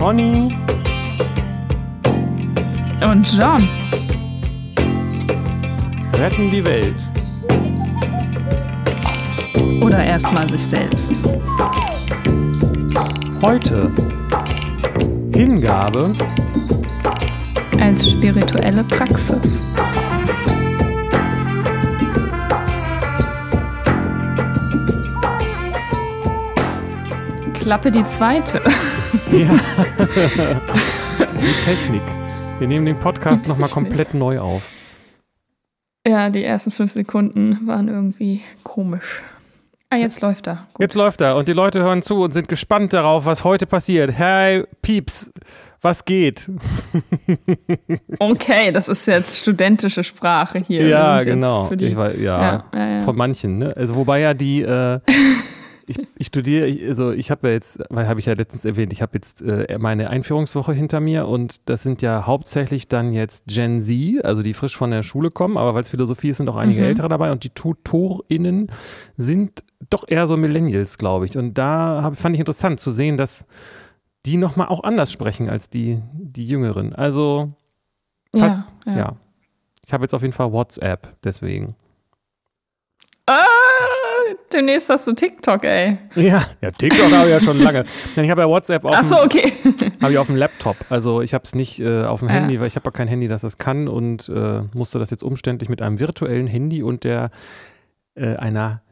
Conny Und John. retten die Welt. Oder erstmal sich selbst. Heute Hingabe Als spirituelle Praxis. Klappe die zweite. Ja. die Technik. Wir nehmen den Podcast nochmal komplett neu auf. Ja, die ersten fünf Sekunden waren irgendwie komisch. Ah, jetzt läuft er. Gut. Jetzt läuft er und die Leute hören zu und sind gespannt darauf, was heute passiert. Hey, Pieps, was geht? Okay, das ist jetzt studentische Sprache hier. ja, genau. die- ich weiß, ja, ja, ja, ja. von manchen. Ne? Also wobei ja die, äh, ich, ich studiere, ich, also ich habe ja jetzt, weil habe ich ja letztens erwähnt, ich habe jetzt äh, meine Einführungswoche hinter mir und das sind ja hauptsächlich dann jetzt Gen Z, also die frisch von der Schule kommen, aber weil es Philosophie ist, sind auch einige Mhm. Ältere dabei und die TutorInnen sind doch eher so Millennials, glaube ich. Und da hab, fand ich interessant zu sehen, dass die nochmal auch anders sprechen als die, die Jüngeren. Also, fast, ja, ja. ja. Ich habe jetzt auf jeden Fall WhatsApp, deswegen. Ah, demnächst hast du TikTok, ey. Ja, ja TikTok habe ich ja schon lange. Denn ich habe ja WhatsApp auf, Ach so, dem, okay. habe ich auf dem Laptop. Also ich habe es nicht äh, auf dem Ja. Handy, weil ich habe ja kein Handy, das das kann und äh, musste das jetzt umständlich mit einem virtuellen Handy und der äh, einer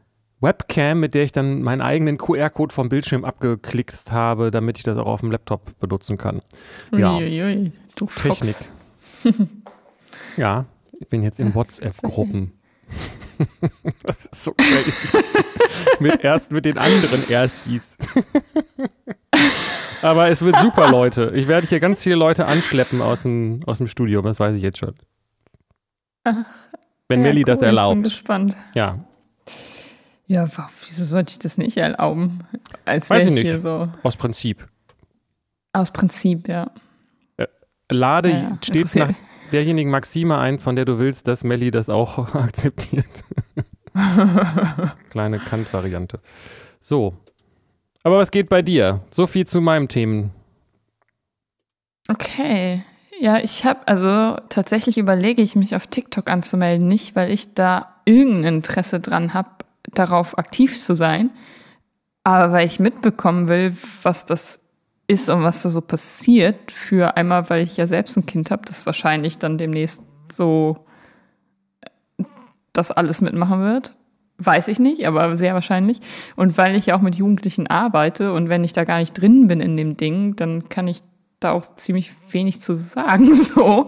Webcam, mit der ich dann meinen eigenen QR-Code vom Bildschirm abgeklickst habe, damit ich das auch auf dem Laptop benutzen kann. Ja. Uiuiui, du. Technik. ja, ich bin jetzt in WhatsApp-Gruppen. das ist so crazy. mit erst mit den anderen Erstis. Aber es wird super, Leute. Ich werde hier ganz viele Leute anschleppen aus dem, aus dem Studium, das weiß ich jetzt schon. Ach, Wenn Ja, Melli das cool, Ich bin erlaubt. gespannt. Ja, Ja, wieso sollte ich das nicht erlauben? Als Weiß ich ich nicht. hier so. aus Prinzip. Aus Prinzip, ja. Lade Ja, stets nach derjenigen Maxime ein, von der du willst, dass Melli das auch akzeptiert. Kleine Kant-Variante. So. Aber was geht bei dir? So viel zu meinem Themen. Okay. Ja, ich habe, also tatsächlich überlege ich mich auf TikTok anzumelden, nicht weil ich da irgendein Interesse dran habe, darauf aktiv zu sein, aber weil ich mitbekommen will, was das ist und was da so passiert. Für einmal, weil ich ja selbst ein Kind habe, das wahrscheinlich dann demnächst so äh, das alles mitmachen wird. Weiß ich nicht, aber sehr wahrscheinlich. Und weil ich ja auch mit Jugendlichen arbeite und wenn ich da gar nicht drin bin in dem Ding, dann kann ich da auch ziemlich wenig zu sagen, so.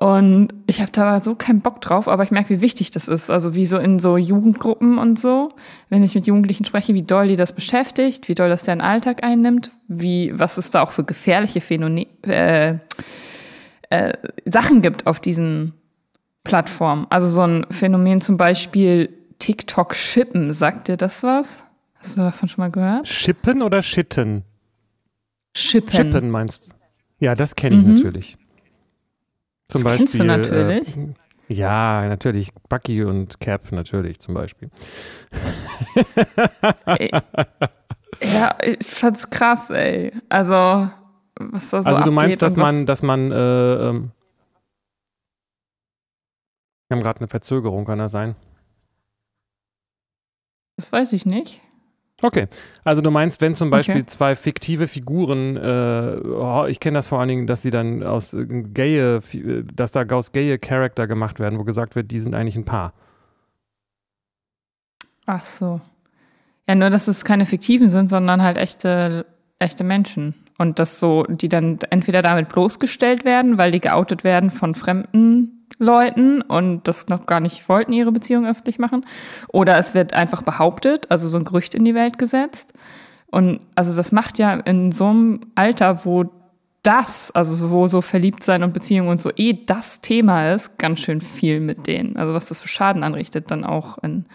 Und ich habe da so keinen Bock drauf, aber ich merke, wie wichtig das ist. Also wie so in so Jugendgruppen und so, wenn ich mit Jugendlichen spreche, wie doll die das beschäftigt, wie doll das deren Alltag einnimmt, wie, was es da auch für gefährliche Phänomene, äh, äh, Sachen gibt auf diesen Plattformen. Also so ein Phänomen zum Beispiel TikTok-Shippen, sagt dir das was? Hast du davon schon mal gehört? Schippen oder Schitten? Shippen. Schippen meinst du? Ja, das kenne ich Mhm. natürlich. Zum Das kennst du natürlich. Äh, ja, natürlich. Bucky und Cap natürlich zum Beispiel. Ey. Ja, ich fand's krass, ey. Also, was da so also du meinst, dass man, dass man, äh, ähm, wir haben gerade eine Verzögerung, kann das sein? Das weiß ich nicht. Okay, also du meinst, wenn zum Beispiel Okay. zwei fiktive Figuren, äh, oh, ich kenne das vor allen Dingen, dass sie dann aus äh, gaye, äh, dass da aus gaye Charakter gemacht werden, wo gesagt wird, die sind eigentlich ein Paar. Ach so. Ja, nur, dass es keine fiktiven sind, sondern halt echte, echte Menschen. Und dass so, die dann entweder damit bloßgestellt werden, weil die geoutet werden von fremden Leuten und das noch gar nicht wollten, ihre Beziehung öffentlich machen. Oder es wird einfach behauptet, also so ein Gerücht in die Welt gesetzt. Und also das macht ja in so einem Alter, wo das, also so- wo so verliebt sein und Beziehung und so eh das Thema ist, ganz schön viel mit denen. Also was das für Schaden anrichtet, dann auch in,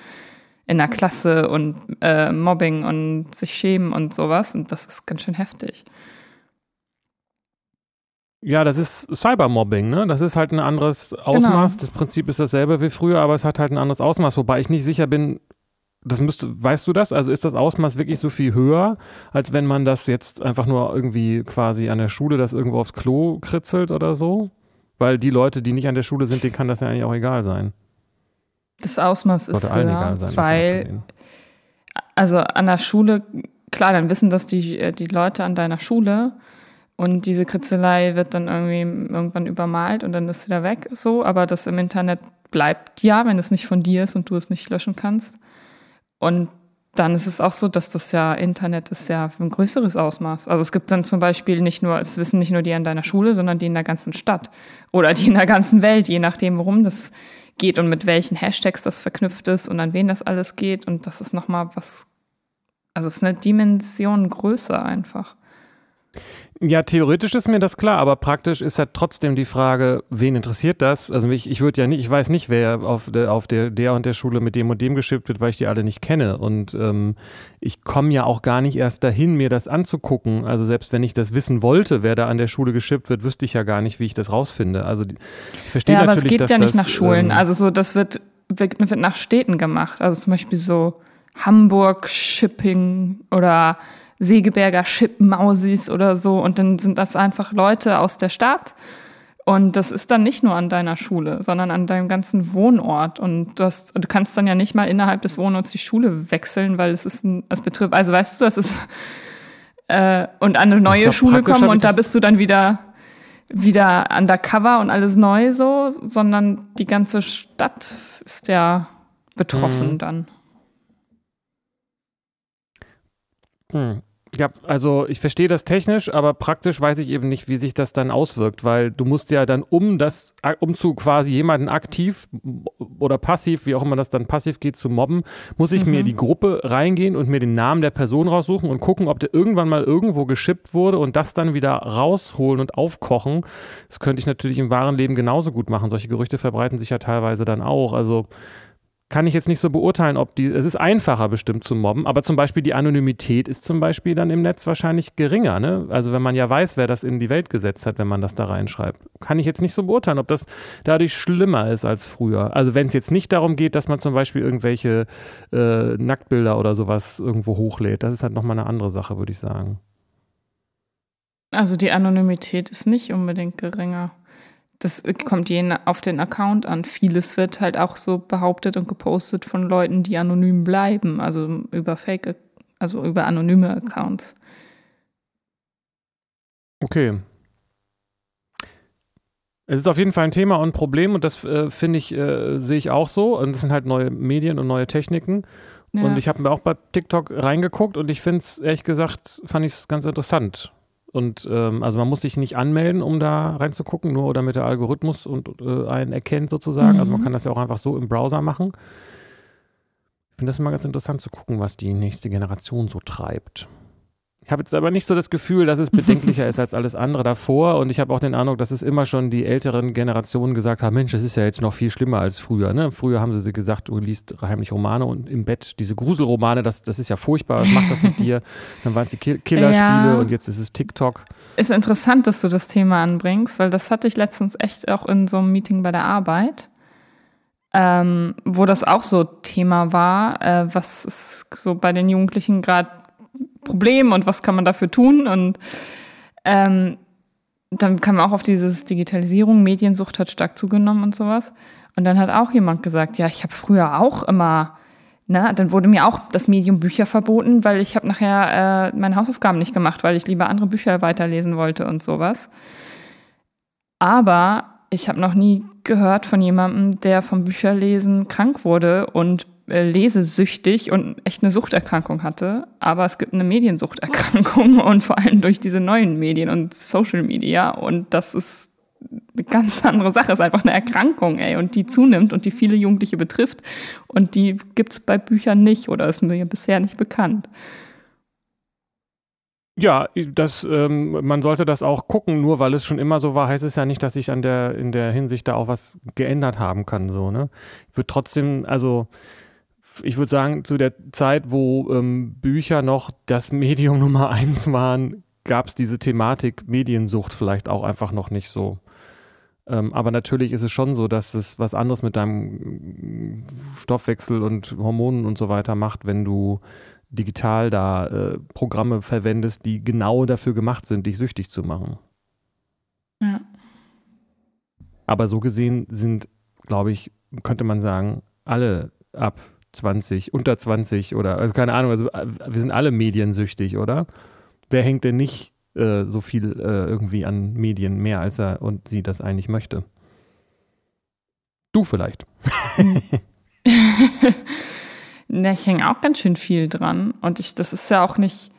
in der Klasse und äh, Mobbing und sich schämen und sowas. Und das ist ganz schön heftig. Ja, das ist Cybermobbing, ne? Das ist halt ein anderes Ausmaß. Genau. Das Prinzip ist dasselbe wie früher, aber es hat halt ein anderes Ausmaß, wobei ich nicht sicher bin, das müsste, weißt du das? Also ist das Ausmaß wirklich so viel höher, als wenn man das jetzt einfach nur irgendwie quasi an der Schule das irgendwo aufs Klo kritzelt oder so? Weil die Leute, die nicht an der Schule sind, denen kann das ja eigentlich auch egal sein. Das Ausmaß ist höher, sein, weil also an der Schule, klar, dann wissen das die, äh, die Leute an deiner Schule und diese Kritzelei wird dann irgendwie irgendwann übermalt und dann ist sie da weg so, aber das im Internet bleibt ja, wenn es nicht von dir ist und du es nicht löschen kannst. Und dann ist es auch so, dass das ja Internet ist ja ein größeres Ausmaß. Also es gibt dann zum Beispiel nicht nur, es wissen nicht nur die an deiner Schule, sondern die in der ganzen Stadt oder die in der ganzen Welt, je nachdem, worum das geht und mit welchen Hashtags das verknüpft ist und an wen das alles geht. Und das ist nochmal was, also es ist eine Dimension größer einfach. Ja, theoretisch ist mir das klar, aber praktisch ist halt trotzdem die Frage, wen interessiert das? Also ich, ich würde ja nicht, ich weiß nicht, wer auf der, auf der, der und der Schule mit dem und dem geschippt wird, weil ich die alle nicht kenne. Und ähm, ich komme ja auch gar nicht erst dahin, mir das anzugucken. Also selbst wenn ich das wissen wollte, wer da an der Schule geschippt wird, wüsste ich ja gar nicht, wie ich das rausfinde. Also ich verstehe ja, natürlich, aber es geht ja nicht das, nach Schulen. Ähm, also so, das wird, wird, wird nach Städten gemacht. Also zum Beispiel so Hamburg Shipping oder Segeberger Chipmausis oder so. Und dann sind das einfach Leute aus der Stadt. Und das ist dann nicht nur an deiner Schule, sondern an deinem ganzen Wohnort. Und du, hast, du kannst dann ja nicht mal innerhalb des Wohnorts die Schule wechseln, weil es ist ein, es betrifft, also weißt du, das ist, äh, und an eine neue Schule kommen und da bist du dann wieder, wieder undercover und alles neu so, sondern die ganze Stadt ist ja betroffen mhm. dann. Hm. Ja, also ich verstehe das technisch, aber praktisch weiß ich eben nicht, wie sich das dann auswirkt, weil du musst ja dann um das, um zu quasi jemanden aktiv oder passiv, wie auch immer das dann passiv geht, zu mobben, muss ich mhm. mir die Gruppe reingehen und mir den Namen der Person raussuchen und gucken, ob der irgendwann mal irgendwo geschippt wurde und das dann wieder rausholen und aufkochen. Das könnte ich natürlich im wahren Leben genauso gut machen. Solche Gerüchte verbreiten sich ja teilweise dann auch. Also kann ich jetzt nicht so beurteilen, ob die, es ist einfacher bestimmt zu mobben, aber zum Beispiel die Anonymität ist zum Beispiel dann im Netz wahrscheinlich geringer. Ne? Also wenn man ja weiß, wer das in die Welt gesetzt hat, wenn man das da reinschreibt, kann ich jetzt nicht so beurteilen, ob das dadurch schlimmer ist als früher. Also wenn es jetzt nicht darum geht, dass man zum Beispiel irgendwelche äh, Nacktbilder oder sowas irgendwo hochlädt, das ist halt nochmal eine andere Sache, würde ich sagen. Also die Anonymität ist nicht unbedingt geringer. Das kommt je auf den Account an. Vieles wird halt auch so behauptet und gepostet von Leuten, die anonym bleiben, also über Fake, also über anonyme Accounts. Okay. Es ist auf jeden Fall ein Thema und ein Problem und das äh, finde ich, äh, sehe ich auch so. Und das sind halt neue Medien und neue Techniken. Ja. Und ich habe mir auch bei TikTok reingeguckt und ich finde es, ehrlich gesagt, fand ich es ganz interessant. Und ähm, also man muss sich nicht anmelden, um da reinzugucken, nur damit der Algorithmus und äh, einen erkennt sozusagen. Mhm. Also man mhm. kann das ja auch einfach so im Browser machen. Ich finde das immer ganz interessant zu gucken, was die nächste Generation so treibt. Ich habe jetzt aber nicht so das Gefühl, dass es bedenklicher ist als alles andere davor. Und ich habe auch den Eindruck, dass es immer schon die älteren Generationen gesagt haben: Mensch, das ist ja jetzt noch viel schlimmer als früher. Ne? Früher haben sie gesagt, du liest heimlich Romane und im Bett diese Gruselromane, das, das ist ja furchtbar, was macht das mit dir? Dann waren es die Killerspiele ja. und jetzt ist es TikTok. Ist interessant, dass du das Thema anbringst, weil das hatte ich letztens echt auch in so einem Meeting bei der Arbeit. Ähm, wo das auch so Thema war, äh, was ist so bei den Jugendlichen gerade Problem und was kann man dafür tun? Und ähm, dann kam auch auf dieses Digitalisierung, Mediensucht hat stark zugenommen und sowas. Und dann hat auch jemand gesagt, ja, ich habe früher auch immer, ne, dann wurde mir auch das Medium Bücher verboten, weil ich habe nachher äh, meine Hausaufgaben nicht gemacht, weil ich lieber andere Bücher weiterlesen wollte und sowas. Aber ich habe noch nie gehört von jemandem, der vom Bücherlesen krank wurde und lesesüchtig und echt eine Suchterkrankung hatte. Aber es gibt eine Mediensuchterkrankung und vor allem durch diese neuen Medien und Social Media. Und das ist eine ganz andere Sache. Ist einfach eine Erkrankung, ey, und die zunimmt und die viele Jugendliche betrifft. Und die gibt es bei Büchern nicht oder ist mir bisher nicht bekannt. Ja, das, ähm, man sollte das auch gucken, nur weil es schon immer so war, heißt es ja nicht, dass sich an der, in der Hinsicht da auch was geändert haben kann. So, ne? Ich würde trotzdem, also ich würde sagen, zu der Zeit, wo ähm, Bücher noch das Medium Nummer eins waren, gab es diese Thematik Mediensucht vielleicht auch einfach noch nicht so. Ähm, aber natürlich ist es schon so, dass es was anderes mit deinem Stoffwechsel und Hormonen und so weiter macht, wenn du digital da äh, Programme verwendest, die genau dafür gemacht sind, dich süchtig zu machen. Ja. Aber so gesehen sind, glaube ich, könnte man sagen, alle ab 20, unter 20 oder, also keine Ahnung, also äh, wir sind alle mediensüchtig, oder? Wer hängt denn nicht äh, so viel äh, irgendwie an Medien mehr, als er und sie das eigentlich möchte? Du vielleicht. Na, ich hänge auch ganz schön viel dran. Und ich, das ist ja auch nicht.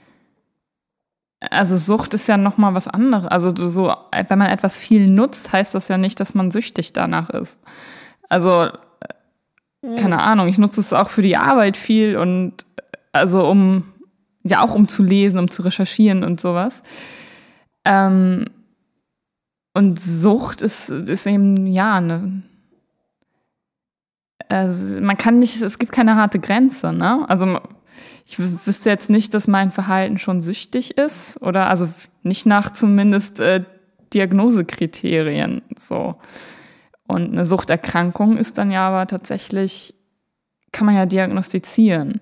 Also Sucht ist ja nochmal was anderes. Also so, wenn man etwas viel nutzt, heißt das ja nicht, dass man süchtig danach ist. Also, keine Ahnung, ich nutze es auch für die Arbeit viel und also um, ja auch um zu lesen, um zu recherchieren und sowas. Ähm, und Sucht ist, ist eben, ja, eine, also man kann nicht, es gibt keine harte Grenze, ne? Also ich wüsste jetzt nicht, dass mein Verhalten schon süchtig ist oder also nicht nach zumindest äh, Diagnosekriterien so. Und eine Suchterkrankung ist dann ja aber tatsächlich, kann man ja diagnostizieren.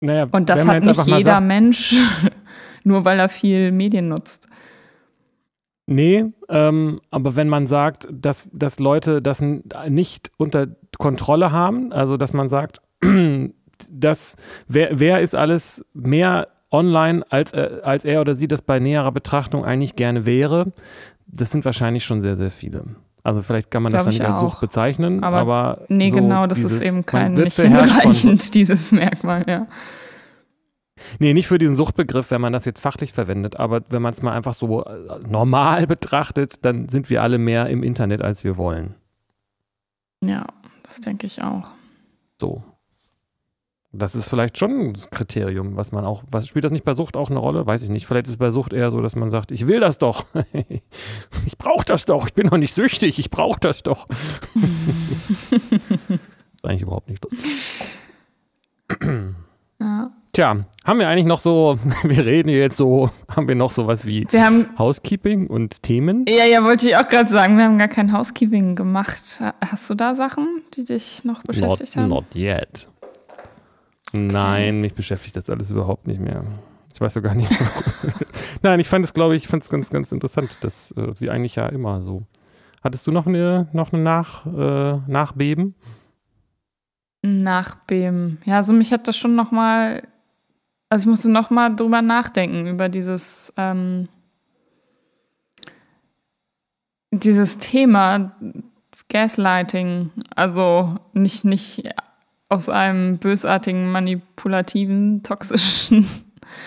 Naja, Und das hat nicht jeder sagt, Mensch, nur weil er viel Medien nutzt. Nee, ähm, aber wenn man sagt, dass, dass Leute das nicht unter Kontrolle haben, also dass man sagt, dass wer, wer ist alles mehr online, als, äh, als er oder sie das bei näherer Betrachtung eigentlich gerne wäre, das sind wahrscheinlich schon sehr, sehr viele. Also vielleicht kann man Glaub das dann nicht als Sucht bezeichnen, aber, aber nee, so genau, das dieses, ist eben kein nicht hinreichend, dieses Merkmal, ja. Nee, nicht für diesen Suchtbegriff, wenn man das jetzt fachlich verwendet, aber wenn man es mal einfach so äh, normal betrachtet, dann sind wir alle mehr im Internet, als wir wollen. Ja, das denke ich auch. So. Das ist vielleicht schon ein Kriterium, was man auch, was spielt das nicht bei Sucht auch eine Rolle? Weiß ich nicht. Vielleicht ist es bei Sucht eher so, dass man sagt, ich will das doch. ich brauche das doch. Ich bin doch nicht süchtig. Ich brauche das doch. ist eigentlich überhaupt nicht lustig. ja. Tja, haben wir eigentlich noch so, wir reden jetzt so, haben wir noch sowas wie wir haben, Housekeeping und Themen? Ja, ja, wollte ich auch gerade sagen, wir haben gar kein Housekeeping gemacht. Hast du da Sachen, die dich noch beschäftigt not, haben? Not yet. Nein, mich beschäftigt das alles überhaupt nicht mehr. Ich weiß so gar nicht. Nein, ich fand es, glaube ich, fand es ganz, ganz interessant, das äh, wie eigentlich ja immer so. Hattest du noch eine, noch eine Nach, äh, Nachbeben? Nachbeben. Ja, also mich hat das schon noch mal also ich musste noch mal drüber nachdenken, über dieses, ähm, dieses Thema Gaslighting. Also nicht, nicht aus einem bösartigen, manipulativen, toxischen,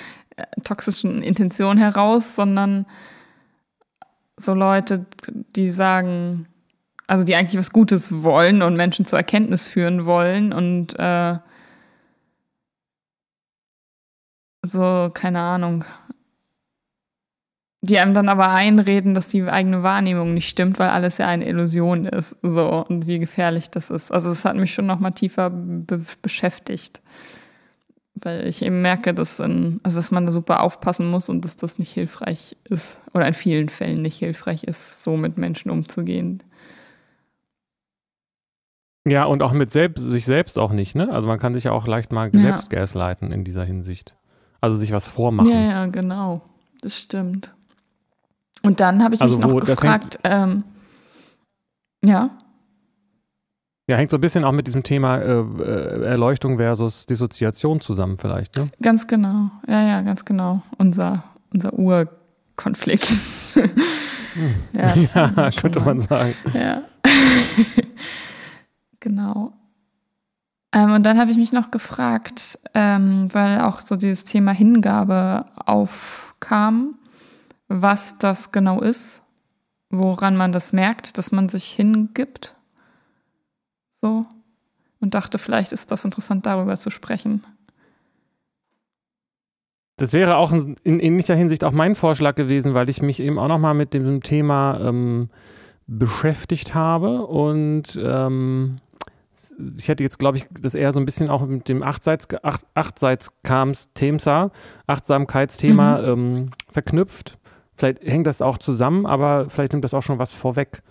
toxischen Intention heraus, sondern so Leute, die sagen, also die eigentlich was Gutes wollen und Menschen zur Erkenntnis führen wollen und äh, so, keine Ahnung. Die einem dann aber einreden, dass die eigene Wahrnehmung nicht stimmt, weil alles ja eine Illusion ist. So, und wie gefährlich das ist. Also, das hat mich schon noch mal tiefer be beschäftigt. Weil ich eben merke, dass, in, also dass man da super aufpassen muss und dass das nicht hilfreich ist. Oder in vielen Fällen nicht hilfreich ist, so mit Menschen umzugehen. Ja, und auch mit selbst, sich selbst auch nicht, ne? Also man kann sich ja auch leicht mal ja. selbst gaslighten in dieser Hinsicht. Also sich was vormachen. Ja, ja, genau. Das stimmt. Und dann habe ich also mich noch gefragt, ähm, ja. Ja, hängt so ein bisschen auch mit diesem Thema äh, äh, Erleuchtung versus Dissoziation zusammen, vielleicht, ne? Ganz genau. Ja, ja, ganz genau. Unser, unser Urkonflikt. Hm. ja, ja könnte man sagen. Ja. genau. Ähm, und dann habe ich mich noch gefragt, ähm, weil auch so dieses Thema Hingabe aufkam, was das genau ist, woran man das merkt, dass man sich hingibt. So. Und dachte, vielleicht ist das interessant, darüber zu sprechen. Das wäre auch in ähnlicher Hinsicht auch mein Vorschlag gewesen, weil ich mich eben auch nochmal mit dem Thema ähm, beschäftigt habe und ähm, ich hätte jetzt, glaube ich, das eher so ein bisschen auch mit dem Achtseits, Acht, Achtseitskams-Thema, Achtsamkeitsthema mhm. ähm, verknüpft, Vielleicht hängt das auch zusammen, aber vielleicht nimmt das auch schon was vorweg.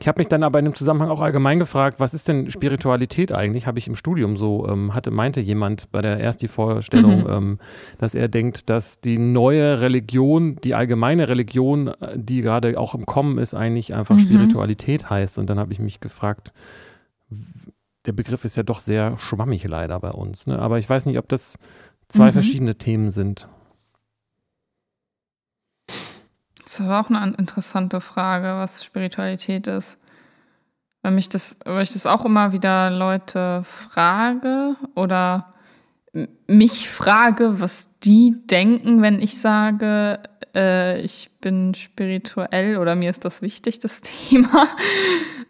Ich habe mich dann aber in dem Zusammenhang auch allgemein gefragt, was ist denn Spiritualität eigentlich? Habe ich im Studium so, ähm, hatte, meinte jemand bei der ersten Vorstellung, mhm. ähm, dass er denkt, dass die neue Religion, die allgemeine Religion, äh, die gerade auch im Kommen ist, eigentlich einfach mhm. Spiritualität heißt. Und dann habe ich mich gefragt, der Begriff ist ja doch sehr schwammig leider bei uns. Ne? Aber ich weiß nicht, ob das zwei mhm. verschiedene Themen sind. Das ist auch eine interessante Frage, was Spiritualität ist. Weil, mich das, weil ich das auch immer wieder Leute frage oder mich frage, was die denken, wenn ich sage, äh, ich bin spirituell oder mir ist das wichtig, das Thema.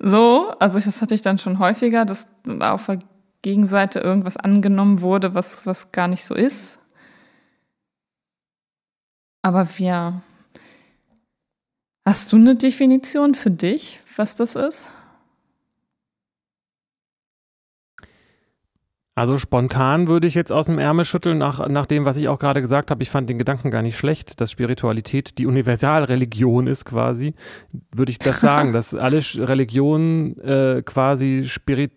so, also das hatte ich dann schon häufiger, dass auf der Gegenseite irgendwas angenommen wurde, was, was gar nicht so ist. Aber wir Hast du eine Definition für dich, was das ist? Also spontan würde ich jetzt aus dem Ärmel schütteln, nach, nach dem, was ich auch gerade gesagt habe. Ich fand den Gedanken gar nicht schlecht, dass Spiritualität die Universalreligion ist quasi. Würde ich das sagen, dass alle Religionen äh, quasi spirit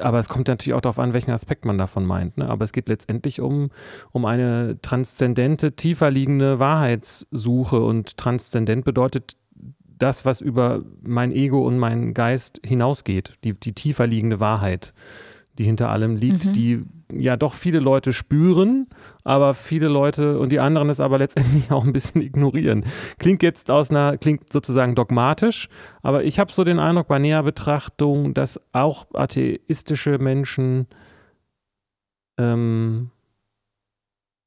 aber es kommt natürlich auch darauf an, welchen Aspekt man davon meint. Ne? Aber es geht letztendlich um, um eine transzendente, tiefer liegende Wahrheitssuche. Und transzendent bedeutet das, was über mein Ego und meinen Geist hinausgeht, die, die tiefer liegende Wahrheit, die hinter allem liegt, mhm. die ja doch viele Leute spüren, aber viele Leute und die anderen es aber letztendlich auch ein bisschen ignorieren. Klingt jetzt aus einer, klingt sozusagen dogmatisch, aber ich habe so den Eindruck bei näher Betrachtung, dass auch atheistische Menschen ähm,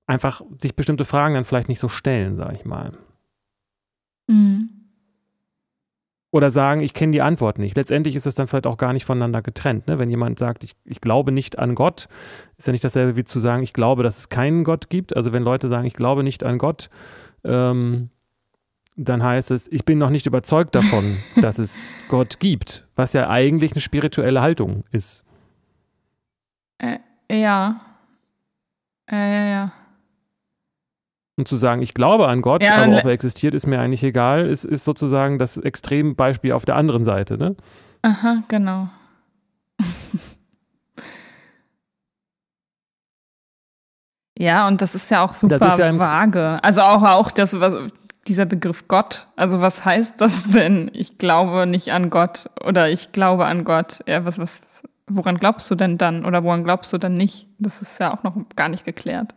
einfach sich bestimmte Fragen dann vielleicht nicht so stellen, sage ich mal. Mhm oder sagen, ich kenne die Antwort nicht. Letztendlich ist es dann vielleicht auch gar nicht voneinander getrennt. Ne? Wenn jemand sagt, ich, ich glaube nicht an Gott, ist ja nicht dasselbe wie zu sagen, ich glaube, dass es keinen Gott gibt. Also wenn Leute sagen, ich glaube nicht an Gott, ähm, dann heißt es, ich bin noch nicht überzeugt davon, dass es Gott gibt, was ja eigentlich eine spirituelle Haltung ist. Äh, ja. Äh, ja, ja. Und zu sagen, ich glaube an Gott, ja, aber ob er existiert, ist mir eigentlich egal, ist, ist sozusagen das Extrembeispiel auf der anderen Seite, ne? Aha, genau. ja, und das ist ja auch super ja vage. Also auch, auch das, was, dieser Begriff Gott. Also was heißt das denn? Ich glaube nicht an Gott oder ich glaube an Gott. Ja, was, was, woran glaubst du denn dann oder woran glaubst du dann nicht? Das ist ja auch noch gar nicht geklärt.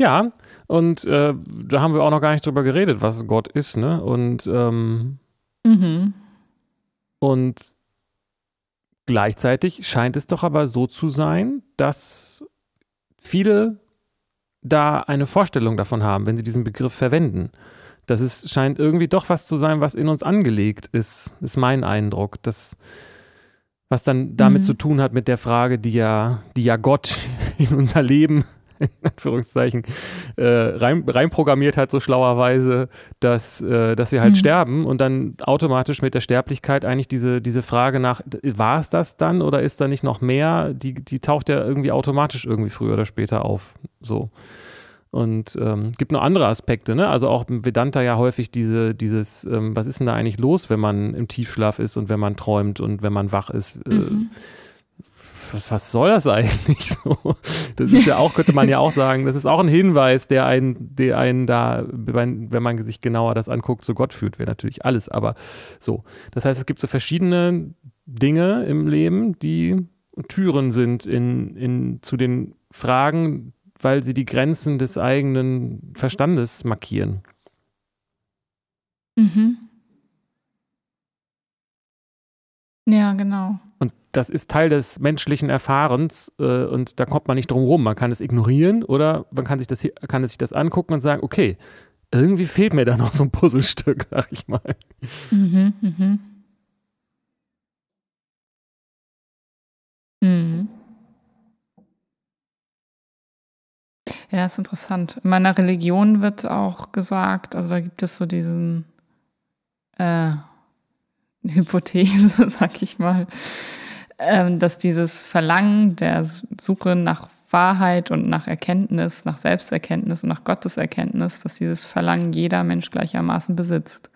Ja, und äh, da haben wir auch noch gar nicht drüber geredet, was Gott ist, ne? Und, ähm, mhm. und gleichzeitig scheint es doch aber so zu sein, dass viele da eine Vorstellung davon haben, wenn sie diesen Begriff verwenden. Das ist, scheint irgendwie doch was zu sein, was in uns angelegt ist, ist mein Eindruck. Das, was dann damit mhm. zu tun hat mit der Frage, die ja, die ja Gott in unser Leben in Anführungszeichen, äh, rein, reinprogrammiert hat, so schlauerweise, dass, äh, dass wir halt mhm. sterben und dann automatisch mit der Sterblichkeit eigentlich diese, diese Frage nach, war es das dann oder ist da nicht noch mehr, die, die taucht ja irgendwie automatisch irgendwie früher oder später auf. So. Und ähm, gibt noch andere Aspekte, ne? Also auch im Vedanta ja häufig diese, dieses, ähm, was ist denn da eigentlich los, wenn man im Tiefschlaf ist und wenn man träumt und wenn man wach ist? Äh, mhm. Was, was soll das eigentlich so? Das ist ja auch, könnte man ja auch sagen, das ist auch ein Hinweis, der einen, der einen da, wenn man sich genauer das anguckt, zu Gott führt, wäre natürlich alles, aber so. Das heißt, es gibt so verschiedene Dinge im Leben, die Türen sind in, in, zu den Fragen, weil sie die Grenzen des eigenen Verstandes markieren. Mhm. Ja, genau. Das ist Teil des menschlichen Erfahrens äh, und da kommt man nicht drum rum. Man kann es ignorieren oder man kann sich das, kann sich das angucken und sagen, okay, irgendwie fehlt mir da noch so ein Puzzlestück, sag ich mal. Mhm, mhm. Mhm. Ja, ist interessant. In meiner Religion wird auch gesagt, also da gibt es so diesen äh, Hypothese, sag ich mal, dass dieses Verlangen der Suche nach Wahrheit und nach Erkenntnis, nach Selbsterkenntnis und nach Gotteserkenntnis, dass dieses Verlangen jeder Mensch gleichermaßen besitzt.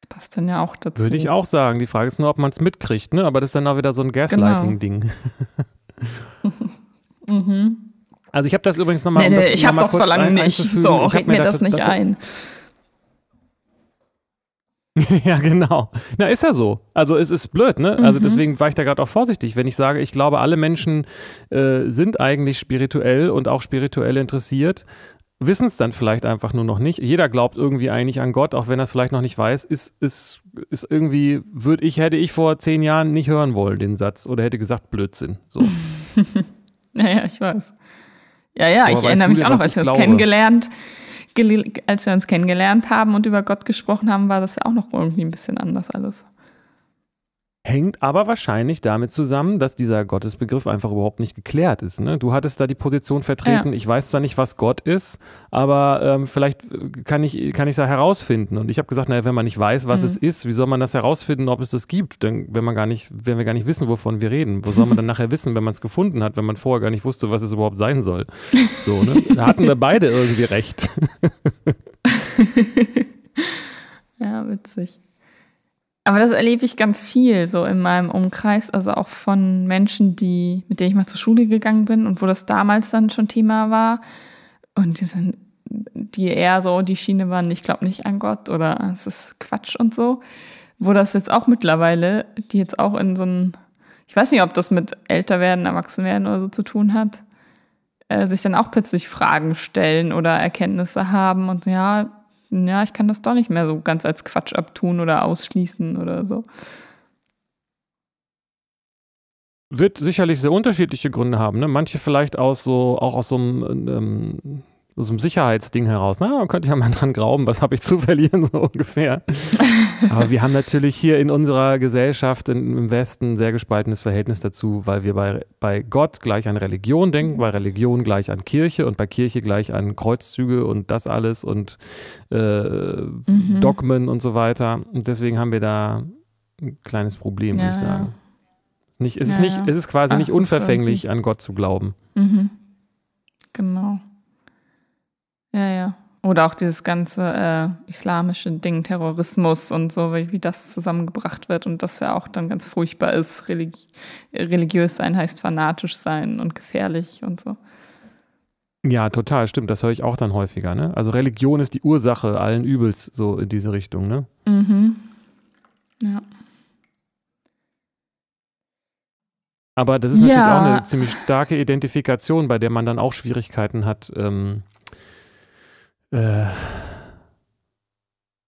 Das passt dann ja auch dazu. Würde ich auch sagen. Die Frage ist nur, ob man es mitkriegt, ne? Aber das ist dann auch wieder so ein Gaslighting-Ding. Genau. mhm. Also ich habe das übrigens nochmal. Nee, nee, ich habe das Verlangen nicht. So, red mir das nicht ein. ja, genau. Na, ist ja so. Also es ist blöd, ne? Also mhm. deswegen war ich da gerade auch vorsichtig, wenn ich sage, ich glaube, alle Menschen äh, sind eigentlich spirituell und auch spirituell interessiert, wissen es dann vielleicht einfach nur noch nicht. Jeder glaubt irgendwie eigentlich an Gott, auch wenn er es vielleicht noch nicht weiß, ist, ist, ist irgendwie, würde ich, hätte ich vor zehn Jahren nicht hören wollen, den Satz, oder hätte gesagt, Blödsinn. So. naja, ich weiß. Ja, ja, Aber ich erinnere mich auch noch, als wir uns kennengelernt haben als wir uns kennengelernt haben und über Gott gesprochen haben, war das auch noch irgendwie ein bisschen anders alles. Hängt aber wahrscheinlich damit zusammen, dass dieser Gottesbegriff einfach überhaupt nicht geklärt ist. Ne? Du hattest da die Position vertreten, ja. ich weiß zwar nicht, was Gott ist, aber ähm, vielleicht kann ich kann ich da herausfinden. Und ich habe gesagt, naja, wenn man nicht weiß, was mhm. es ist, wie soll man das herausfinden, ob es das gibt? Denn wenn man gar nicht, wenn wir gar nicht wissen, wovon wir reden, wo soll man dann nachher wissen, wenn man es gefunden hat, wenn man vorher gar nicht wusste, was es überhaupt sein soll? So, ne? Da hatten wir beide irgendwie recht. ja, witzig. Aber das erlebe ich ganz viel so in meinem Umkreis, also auch von Menschen, die, mit denen ich mal zur Schule gegangen bin und wo das damals dann schon Thema war. Und die sind, die eher so die Schiene waren, ich glaube nicht an Gott oder es ist Quatsch und so. Wo das jetzt auch mittlerweile, die jetzt auch in so ein, ich weiß nicht, ob das mit älter werden, erwachsen werden oder so zu tun hat, äh, sich dann auch plötzlich Fragen stellen oder Erkenntnisse haben und ja, ja, ich kann das doch nicht mehr so ganz als Quatsch abtun oder ausschließen oder so. Wird sicherlich sehr unterschiedliche Gründe haben. Ne? Manche vielleicht aus so, auch aus so einem ähm, so einem Sicherheitsding heraus. Na, man könnte ja mal dran glauben, was habe ich zu verlieren, so ungefähr. Aber wir haben natürlich hier in unserer Gesellschaft in, im Westen ein sehr gespaltenes Verhältnis dazu, weil wir bei, bei Gott gleich an Religion denken, bei Religion gleich an Kirche und bei Kirche gleich an Kreuzzüge und das alles und äh, mhm. Dogmen und so weiter. Und deswegen haben wir da ein kleines Problem, ja, würde ich sagen. Ja. Nicht, es, ja, ist nicht, es ist quasi Ach, nicht unverfänglich, an Gott zu glauben. Mhm. Genau. Ja, ja. Oder auch dieses ganze äh, islamische Ding, Terrorismus und so, wie, wie, das zusammengebracht wird und das ja auch dann ganz furchtbar ist. Religi religiös sein heißt fanatisch sein und gefährlich und so. Ja, total, stimmt. Das höre ich auch dann häufiger. Ne? Also Religion ist die Ursache allen Übels, so in diese Richtung. Ne? Mhm. Ja. Aber das ist natürlich ja. auch eine ziemlich starke Identifikation, bei der man dann auch Schwierigkeiten hat. Ähm, äh,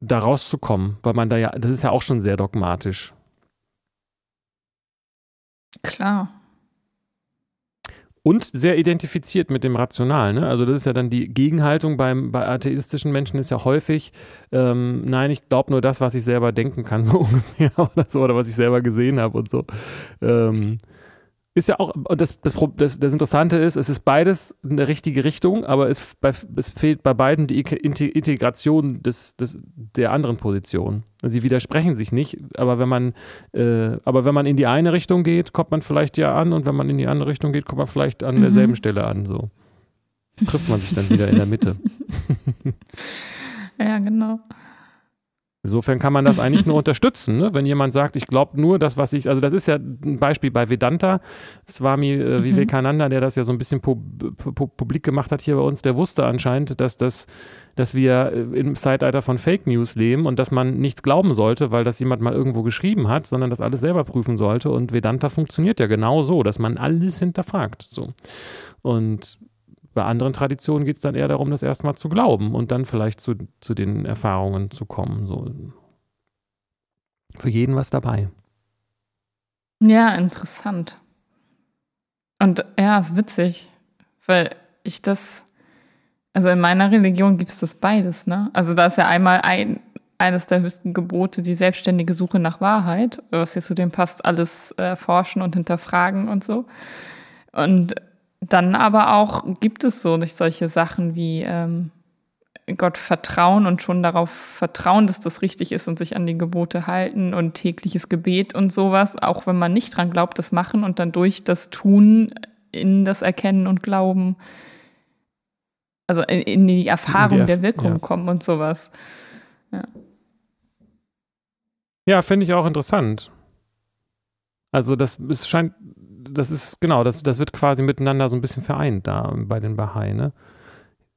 da rauszukommen, weil man da ja, das ist ja auch schon sehr dogmatisch. Klar. Und sehr identifiziert mit dem Rationalen. Ne? Also das ist ja dann die Gegenhaltung beim, bei atheistischen Menschen ist ja häufig, ähm, nein, ich glaube nur das, was ich selber denken kann, so ungefähr oder so, oder was ich selber gesehen habe und so. Ähm, ist ja auch, das, das, das, das, Interessante ist, es ist beides eine richtige Richtung, aber es, bei, es fehlt bei beiden die Integration des, des, der anderen Position. Sie widersprechen sich nicht, aber wenn man, äh, aber wenn man in die eine Richtung geht, kommt man vielleicht ja an und wenn man in die andere Richtung geht, kommt man vielleicht an mhm. derselben Stelle an. So trifft man sich dann wieder in der Mitte. ja, genau. Insofern kann man das eigentlich nur unterstützen, ne? wenn jemand sagt, ich glaube nur das, was ich, also das ist ja ein Beispiel bei Vedanta, Swami äh, mhm. Vivekananda, der das ja so ein bisschen pub pub publik gemacht hat hier bei uns, der wusste anscheinend, dass das dass wir äh, im Zeitalter von Fake News leben und dass man nichts glauben sollte, weil das jemand mal irgendwo geschrieben hat, sondern das alles selber prüfen sollte. Und Vedanta funktioniert ja genau so, dass man alles hinterfragt. So. Und bei anderen Traditionen geht es dann eher darum, das erstmal zu glauben und dann vielleicht zu, zu den Erfahrungen zu kommen. So. Für jeden was dabei. Ja, interessant. Und ja, ist witzig, weil ich das, also in meiner Religion gibt es das beides, ne? Also da ist ja einmal ein, eines der höchsten Gebote die selbstständige Suche nach Wahrheit, was hier zu dem passt, alles erforschen und hinterfragen und so. Und dann aber auch gibt es so nicht solche Sachen wie ähm, Gott vertrauen und schon darauf vertrauen, dass das richtig ist und sich an die Gebote halten und tägliches Gebet und sowas, auch wenn man nicht dran glaubt, das machen und dann durch das Tun in das Erkennen und Glauben, also in die Erfahrung in die Erf der Wirkung ja. kommen und sowas. Ja, ja finde ich auch interessant. Also das es scheint, das ist genau, das, das wird quasi miteinander so ein bisschen vereint da bei den Bahai, ne?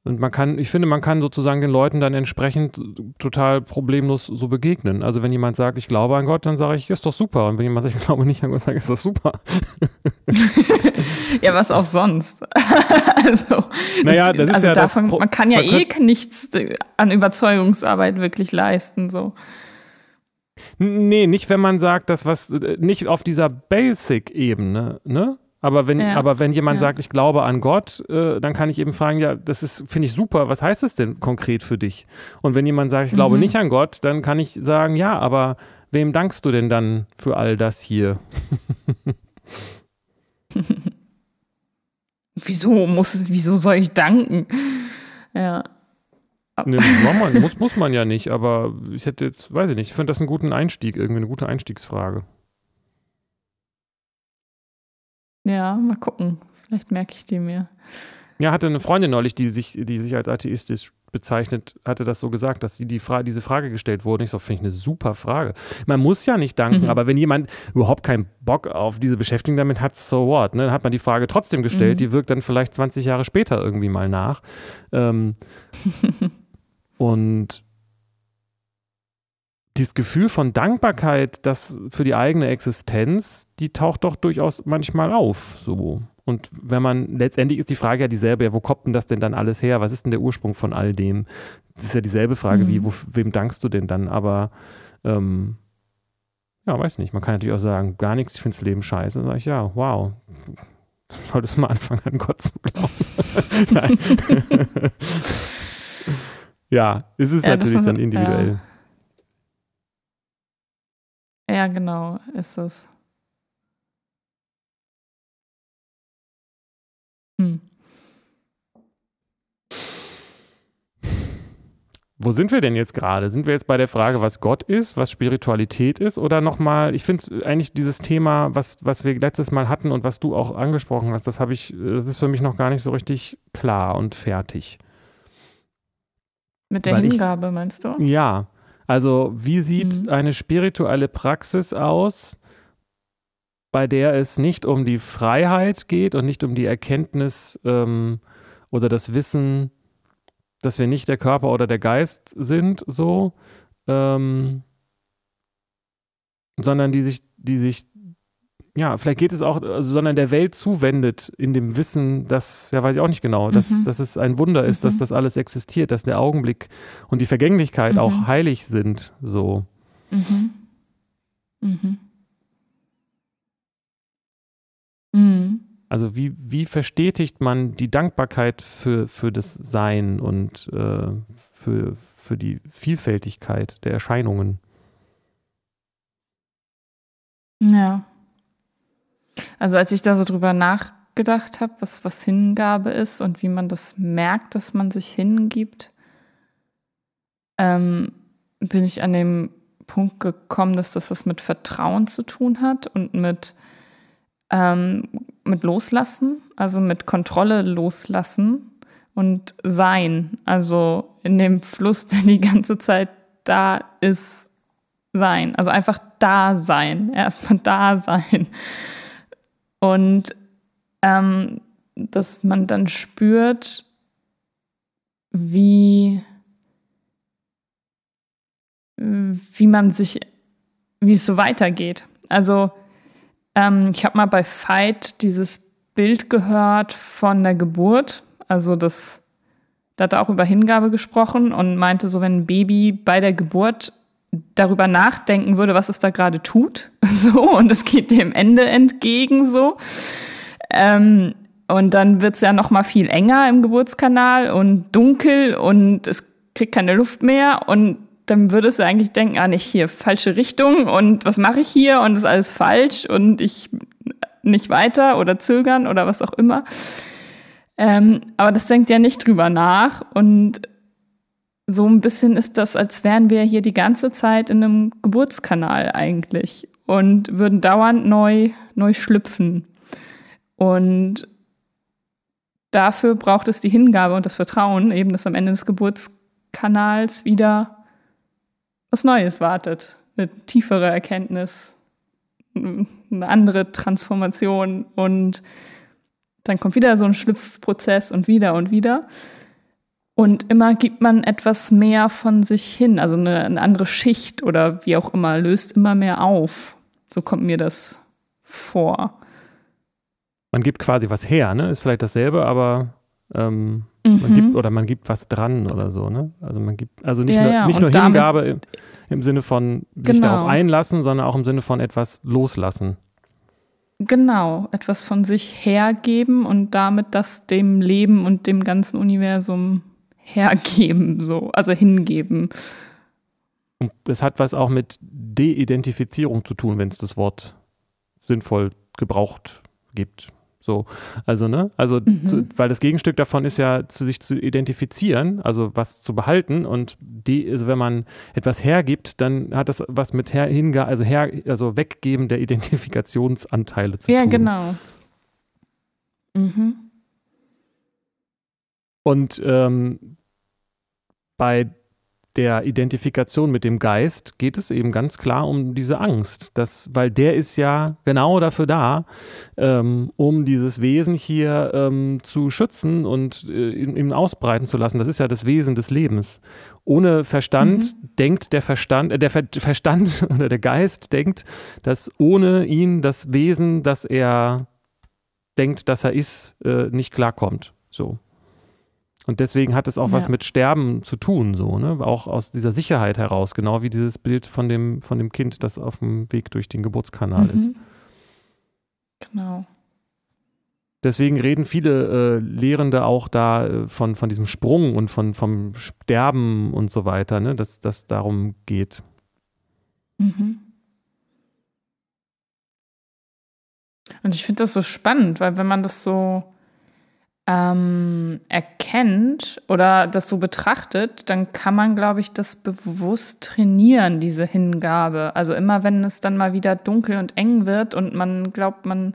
Und man kann, ich finde, man kann sozusagen den Leuten dann entsprechend total problemlos so begegnen. Also wenn jemand sagt, ich glaube an Gott, dann sage ich, ist doch super. Und wenn jemand sagt, ich glaube nicht an Gott, sage ich, ist doch super. ja, was auch sonst. also, naja, das, das ist also ja davon, das man kann ja man eh nichts an Überzeugungsarbeit wirklich leisten. So. Nee, nicht wenn man sagt, dass was, nicht auf dieser Basic-Ebene, ne? Aber wenn, ja. aber wenn jemand ja. sagt, ich glaube an Gott, äh, dann kann ich eben fragen, ja, das ist, finde ich super, was heißt das denn konkret für dich? Und wenn jemand sagt, ich glaube mhm. nicht an Gott, dann kann ich sagen, ja, aber wem dankst du denn dann für all das hier? wieso muss, wieso soll ich danken? Ja. Nee, man, muss, muss man ja nicht, aber ich hätte jetzt, weiß ich nicht, ich finde das einen guten Einstieg, irgendwie eine gute Einstiegsfrage. Ja, mal gucken. Vielleicht merke ich die mir. Ja, hatte eine Freundin neulich, die sich, die sich als atheistisch bezeichnet, hatte das so gesagt, dass sie die Fra diese Frage gestellt wurde. Ich so, finde ich eine super Frage. Man muss ja nicht danken, mhm. aber wenn jemand überhaupt keinen Bock auf diese Beschäftigung damit hat, so what, ne? dann hat man die Frage trotzdem gestellt, mhm. die wirkt dann vielleicht 20 Jahre später irgendwie mal nach. Ähm, und dieses Gefühl von Dankbarkeit, das für die eigene Existenz, die taucht doch durchaus manchmal auf. So. Und wenn man, letztendlich ist die Frage ja dieselbe, ja, wo kommt denn das denn dann alles her? Was ist denn der Ursprung von all dem? Das ist ja dieselbe Frage mhm. wie, wo, wem dankst du denn dann? Aber ähm, ja, weiß nicht. Man kann natürlich auch sagen, gar nichts, ich finde das Leben scheiße. Dann sage ich, ja, wow. Solltest du mal anfangen, an Gott zu glauben. Nein. ja, es ist ja, natürlich dann individuell. Ja. Ja, genau, ist es. Hm. Wo sind wir denn jetzt gerade? Sind wir jetzt bei der Frage, was Gott ist, was Spiritualität ist? Oder nochmal, ich finde eigentlich dieses Thema, was, was wir letztes Mal hatten und was du auch angesprochen hast, das habe ich, das ist für mich noch gar nicht so richtig klar und fertig. Mit der Weil Hingabe, ich, meinst du? Ja. Also, wie sieht mhm. eine spirituelle Praxis aus, bei der es nicht um die Freiheit geht und nicht um die Erkenntnis ähm, oder das Wissen, dass wir nicht der Körper oder der Geist sind, so, ähm, sondern die sich, die sich ja, vielleicht geht es auch, also, sondern der Welt zuwendet in dem Wissen, dass, ja, weiß ich auch nicht genau, dass, mhm. dass es ein Wunder ist, mhm. dass das alles existiert, dass der Augenblick und die Vergänglichkeit mhm. auch heilig sind, so. Mhm. Mhm. Mhm. Also wie, wie verstetigt man die Dankbarkeit für, für das Sein und äh, für, für die Vielfältigkeit der Erscheinungen? Ja. Also als ich da so drüber nachgedacht habe, was, was Hingabe ist und wie man das merkt, dass man sich hingibt, ähm, bin ich an den Punkt gekommen, dass das was mit Vertrauen zu tun hat und mit, ähm, mit Loslassen, also mit Kontrolle loslassen und Sein, also in dem Fluss, der die ganze Zeit da ist, sein. Also einfach da sein, erstmal da sein. Und ähm, dass man dann spürt, wie, wie man sich, wie es so weitergeht. Also ähm, ich habe mal bei Fight dieses Bild gehört von der Geburt. Also das, da hat er auch über Hingabe gesprochen und meinte so, wenn ein Baby bei der Geburt darüber nachdenken würde, was es da gerade tut, so, und es geht dem Ende entgegen, so. Ähm, und dann wird es ja noch mal viel enger im Geburtskanal und dunkel und es kriegt keine Luft mehr und dann würdest du eigentlich denken, ah, nicht hier, falsche Richtung und was mache ich hier und ist alles falsch und ich nicht weiter oder zögern oder was auch immer. Ähm, aber das denkt ja nicht drüber nach und so ein bisschen ist das, als wären wir hier die ganze Zeit in einem Geburtskanal eigentlich und würden dauernd neu, neu schlüpfen. Und dafür braucht es die Hingabe und das Vertrauen, eben dass am Ende des Geburtskanals wieder was Neues wartet, eine tiefere Erkenntnis, eine andere Transformation und dann kommt wieder so ein Schlüpfprozess und wieder und wieder. Und immer gibt man etwas mehr von sich hin, also eine, eine, andere Schicht oder wie auch immer, löst immer mehr auf. So kommt mir das vor. Man gibt quasi was her, ne? Ist vielleicht dasselbe, aber ähm, mhm. man gibt oder man gibt was dran oder so, ne? Also man gibt, also nicht ja, nur, ja. nicht nur Hingabe im, im, Sinne von sich Genau. darauf einlassen, sondern auch im Sinne von etwas loslassen. Genau, etwas von sich hergeben und damit das dem Leben und dem ganzen Universum hergeben, so, also hingeben. Und es hat was auch mit De-Identifizierung zu tun, wenn es das Wort sinnvoll gebraucht gibt. So, also, ne, also, Mhm. zu, weil das Gegenstück davon ist ja, zu sich zu identifizieren, also was zu behalten und die, also wenn man etwas hergibt, dann hat das was mit her, hinga, also her, also Weggeben der Identifikationsanteile zu Ja, tun. genau. Mhm. Und ähm, bei der Identifikation mit dem Geist geht es eben ganz klar um diese Angst, dass, weil der ist ja genau dafür da, ähm, um dieses Wesen hier ähm, zu schützen und äh, ihm ausbreiten zu lassen. Das ist ja das Wesen des Lebens. Ohne Verstand denkt der Verstand, äh, der Ver Verstand oder der Geist denkt, dass ohne ihn das Wesen, das er denkt, dass er ist, äh, nicht klarkommt. So. Und deswegen hat es auch Ja. was mit Sterben zu tun, so, ne? Auch aus dieser Sicherheit heraus, genau wie dieses Bild von dem, von dem Kind, das auf dem Weg durch den Geburtskanal ist. Mhm. Genau. Deswegen reden viele äh, Lehrende auch da äh, von, von diesem Sprung und von, vom Sterben und so weiter, ne? dass das darum geht. Mhm. Und ich finde das so spannend, weil wenn man das so ähm, erkennt oder das so betrachtet, dann kann man, glaube ich, das bewusst trainieren, diese Hingabe. Also immer, wenn es dann mal wieder dunkel und eng wird und man glaubt, man,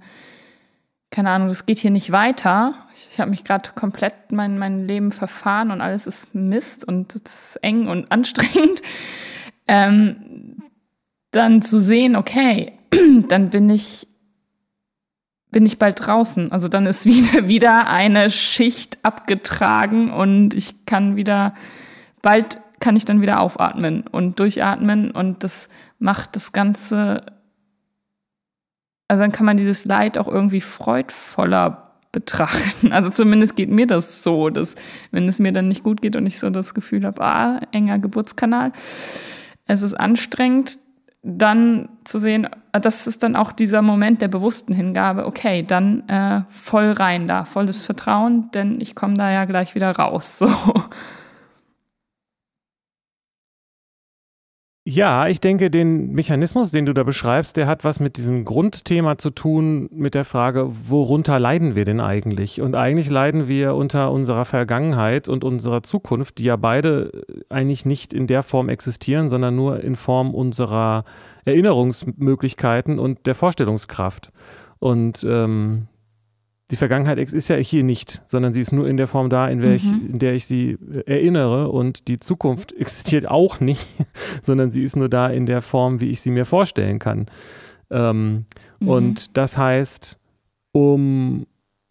keine Ahnung, das geht hier nicht weiter. Ich, ich habe mich gerade komplett mein, mein Leben verfahren und alles ist Mist und es ist eng und anstrengend. Ähm, dann zu sehen, okay, dann bin ich bin ich bald draußen. Also dann ist wieder, wieder eine Schicht abgetragen und ich kann wieder, bald kann ich dann wieder aufatmen und durchatmen und das macht das Ganze, also dann kann man dieses Leid auch irgendwie freudvoller betrachten. Also zumindest geht mir das so, dass wenn es mir dann nicht gut geht und ich so das Gefühl habe, ah, enger Geburtskanal, es ist anstrengend, dann zu sehen, das ist dann auch dieser Moment der bewussten Hingabe, okay, dann äh, voll rein da, volles Vertrauen, denn ich komme da ja gleich wieder raus. So. Ja, ich denke, den Mechanismus, den du da beschreibst, der hat was mit diesem Grundthema zu tun, mit der Frage, worunter leiden wir denn eigentlich? Und eigentlich leiden wir unter unserer Vergangenheit und unserer Zukunft, die ja beide eigentlich nicht in der Form existieren, sondern nur in Form unserer Erinnerungsmöglichkeiten und der Vorstellungskraft. Und ähm, die Vergangenheit ist ja hier nicht, sondern sie ist nur in der Form da, in der, Mhm. ich, in der ich sie erinnere. Und die Zukunft existiert auch nicht, sondern sie ist nur da in der Form, wie ich sie mir vorstellen kann. Ähm, Mhm. Und das heißt, um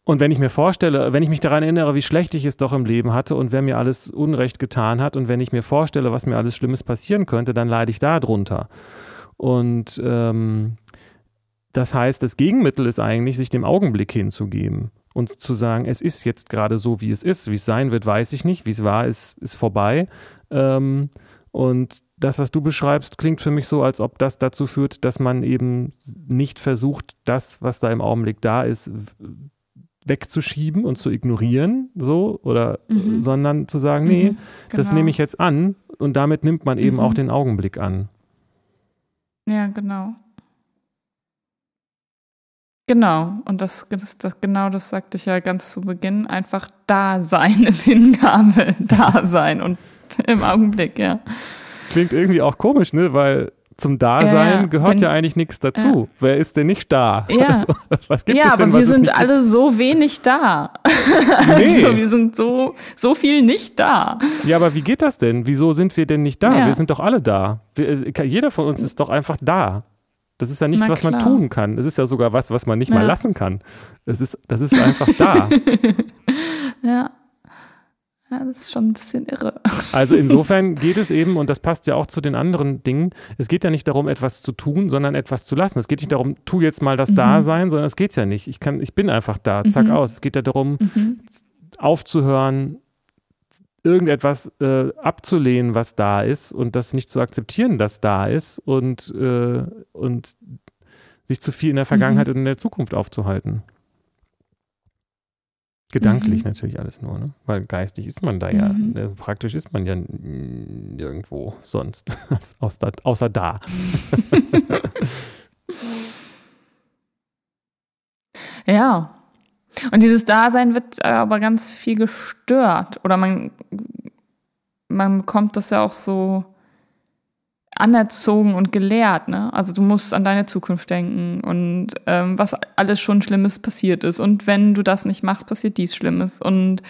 und wenn ich mir vorstelle, wenn ich mich daran erinnere, wie schlecht ich es doch im Leben hatte und wer mir alles Unrecht getan hat und wenn ich mir vorstelle, was mir alles Schlimmes passieren könnte, dann leide ich da drunter. Und ähm, das heißt, das Gegenmittel ist eigentlich, sich dem Augenblick hinzugeben und zu sagen, es ist jetzt gerade so, wie es ist. Wie es sein wird, weiß ich nicht. Wie es war, ist, ist vorbei. Ähm, und das, was du beschreibst, klingt für mich so, als ob das dazu führt, dass man eben nicht versucht, das, was da im Augenblick da ist, wegzuschieben und zu ignorieren, so, oder, Mhm. sondern zu sagen, nee, Mhm, das genau. nehme ich jetzt an und damit nimmt man eben Mhm. auch den Augenblick an. Ja, genau. Genau, und das, das, das, genau das sagte ich ja ganz zu Beginn. Einfach da sein ist Hingabe, da sein und Im Augenblick, ja. Klingt irgendwie auch komisch, ne? Weil zum Dasein Ja, gehört denn- ja eigentlich nichts dazu. Wer ist denn nicht da? Ja. Also, was gibt ja, es denn, aber wir sind alle so wenig da. Also Nee. wir sind so, so viel nicht da. Ja, aber wie geht das denn? Wieso sind wir denn nicht da? Ja. Wir sind doch alle da. Wir, äh, jeder von uns ist doch einfach da. Das ist ja nichts, was man tun kann. Es ist ja sogar was, was man nicht mal Ja. lassen kann. Es ist, das ist einfach da. Ja. ja, das ist schon ein bisschen irre. Also insofern geht es eben, und das passt ja auch zu den anderen Dingen, es geht ja nicht darum, etwas zu tun, sondern etwas zu lassen. Es geht nicht darum, tu jetzt mal das Dasein, sondern es geht ja nicht. Ich, kann, ich bin einfach da, zack Mhm. aus. Es geht ja darum, Mhm. aufzuhören, irgendetwas äh, abzulehnen, was da ist und das nicht zu akzeptieren, dass da ist und, äh, und sich zu viel in der Vergangenheit und in der Zukunft aufzuhalten. Gedanklich Mhm. natürlich alles nur, ne? weil geistig ist man da ja, Mhm. äh, praktisch ist man ja nirgendwo sonst, außer, außer da. Ja. Und dieses Dasein wird aber ganz viel gestört. Oder man, man bekommt das ja auch so anerzogen und gelehrt. Ne? Also du musst an deine Zukunft denken und ähm, was alles schon Schlimmes passiert ist. Und wenn du das nicht machst, passiert dies Schlimmes. Und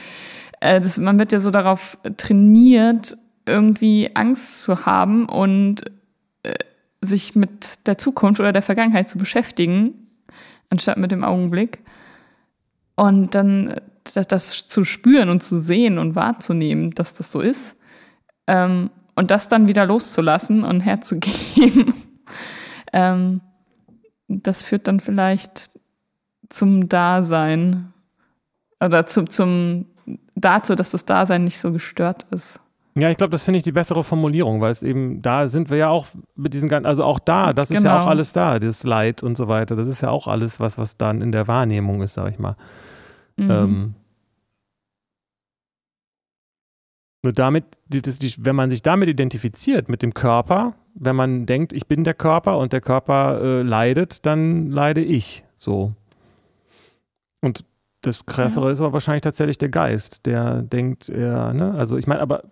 äh, das, man wird ja so darauf trainiert, irgendwie Angst zu haben und äh, sich mit der Zukunft oder der Vergangenheit zu beschäftigen, anstatt mit dem Augenblick. Und dann äh, das, das zu spüren und zu sehen und wahrzunehmen, dass das so ist. Ähm, und das dann wieder loszulassen und herzugeben, ähm, das führt dann vielleicht zum Dasein oder zu, zum dazu, dass das Dasein nicht so gestört ist. Ja, ich glaube, das finde ich die bessere Formulierung, weil es eben, da sind wir ja auch mit diesen ganzen, also auch da, das ist ja Genau. auch alles da, das Leid und so weiter, das ist ja auch alles, was, was dann in der Wahrnehmung ist, sag ich mal. Mhm. Ähm, nur damit, die, die, wenn man sich damit identifiziert, mit dem Körper, wenn man denkt, ich bin der Körper und der Körper äh, leidet, dann leide ich so. Und das Krassere ist aber wahrscheinlich tatsächlich der Geist, der denkt, er, ne, also ich meine, aber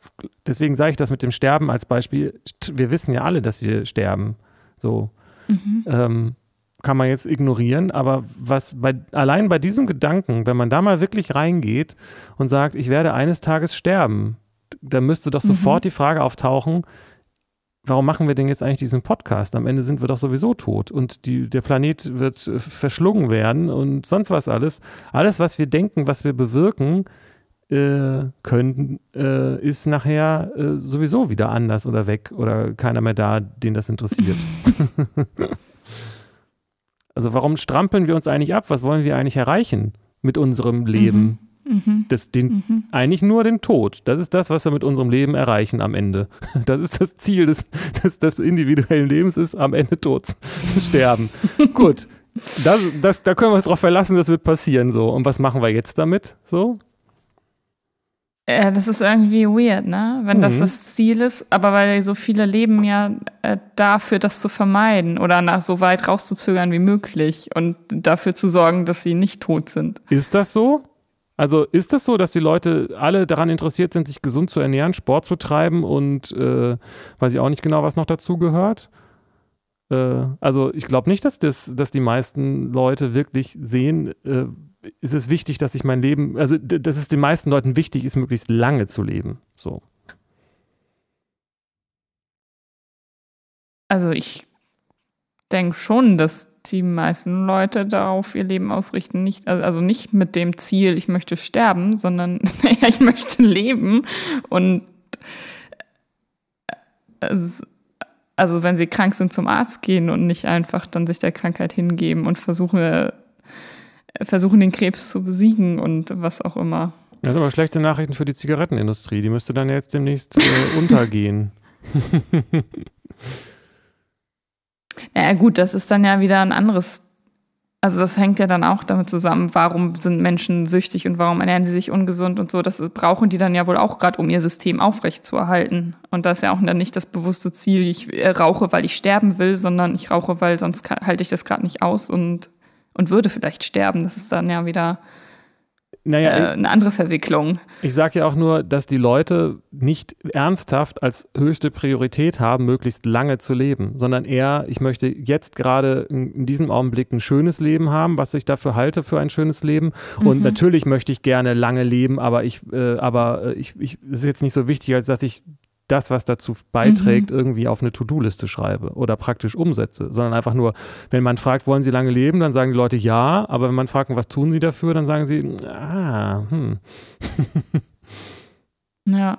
deswegen sage ich das mit dem Sterben als Beispiel. Wir wissen ja alle, dass wir sterben. So. Mhm. Ähm, kann man jetzt ignorieren, aber was bei, allein bei diesem Gedanken, wenn man da mal wirklich reingeht und sagt, ich werde eines Tages sterben, dann müsste doch Mhm. sofort die Frage auftauchen, warum machen wir denn jetzt eigentlich diesen Podcast? Am Ende sind wir doch sowieso tot und die, der Planet wird äh, verschlungen werden und sonst was alles. Alles, was wir denken, was wir bewirken äh, können, äh, ist nachher äh, sowieso wieder anders oder weg oder keiner mehr da, den das interessiert. also warum strampeln wir uns eigentlich ab? Was wollen wir eigentlich erreichen mit unserem Leben? Mhm. Das, den, Mhm. eigentlich nur den Tod. Das ist das, was wir mit unserem Leben erreichen am Ende. Das ist das Ziel des, des, des individuellen Lebens, ist am Ende tot zu sterben. Gut, das, das, da können wir uns drauf verlassen, das wird passieren so. Und was machen wir jetzt damit? So? Ja, das ist irgendwie weird, ne? Wenn das Mhm. das Ziel ist, aber weil so viele leben ja äh, dafür, das zu vermeiden oder nach so weit rauszuzögern wie möglich und dafür zu sorgen, dass sie nicht tot sind. Ist das so? Also ist das so, dass die Leute alle daran interessiert sind, sich gesund zu ernähren, Sport zu treiben und äh, weiß ich auch nicht genau, was noch dazu gehört? Äh, also ich glaube nicht, dass, das, dass die meisten Leute wirklich sehen, äh, ist es wichtig, dass ich mein Leben, also dass es den meisten Leuten wichtig ist, möglichst lange zu leben. So. Also ich denke schon, dass die meisten Leute darauf ihr Leben ausrichten, nicht, also nicht mit dem Ziel, ich möchte sterben, sondern naja, ich möchte leben und äh, also wenn sie krank sind, zum Arzt gehen und nicht einfach dann sich der Krankheit hingeben und versuchen, äh, versuchen den Krebs zu besiegen und was auch immer. Das sind aber schlechte Nachrichten für die Zigarettenindustrie. Die müsste dann jetzt demnächst äh, untergehen. Ja, gut, das ist dann ja wieder ein anderes. Also, das hängt ja dann auch damit zusammen, warum sind Menschen süchtig und warum ernähren sie sich ungesund und so. Das brauchen die dann ja wohl auch gerade, um ihr System aufrechtzuerhalten. Und das ist ja auch dann nicht das bewusste Ziel, ich äh, rauche, weil ich sterben will, sondern ich rauche, weil sonst halte ich das gerade nicht aus und, und würde vielleicht sterben. Das ist dann ja wieder. Naja, äh, eine andere Verwicklung. Ich sage ja auch nur, dass die Leute nicht ernsthaft als höchste Priorität haben, möglichst lange zu leben, sondern eher, ich möchte jetzt gerade in, in diesem Augenblick ein schönes Leben haben, was ich dafür halte für ein schönes Leben. Und Mhm. natürlich möchte ich gerne lange leben, aber ich, äh, aber äh, ich, ich, ist jetzt nicht so wichtig, als dass ich das, was dazu beiträgt, Mhm. irgendwie auf eine To-Do-Liste schreibe oder praktisch umsetze, sondern einfach nur, wenn man fragt, wollen Sie lange leben, dann sagen die Leute ja, aber wenn man fragt, was tun Sie dafür, dann sagen sie, ah, hm. Ja.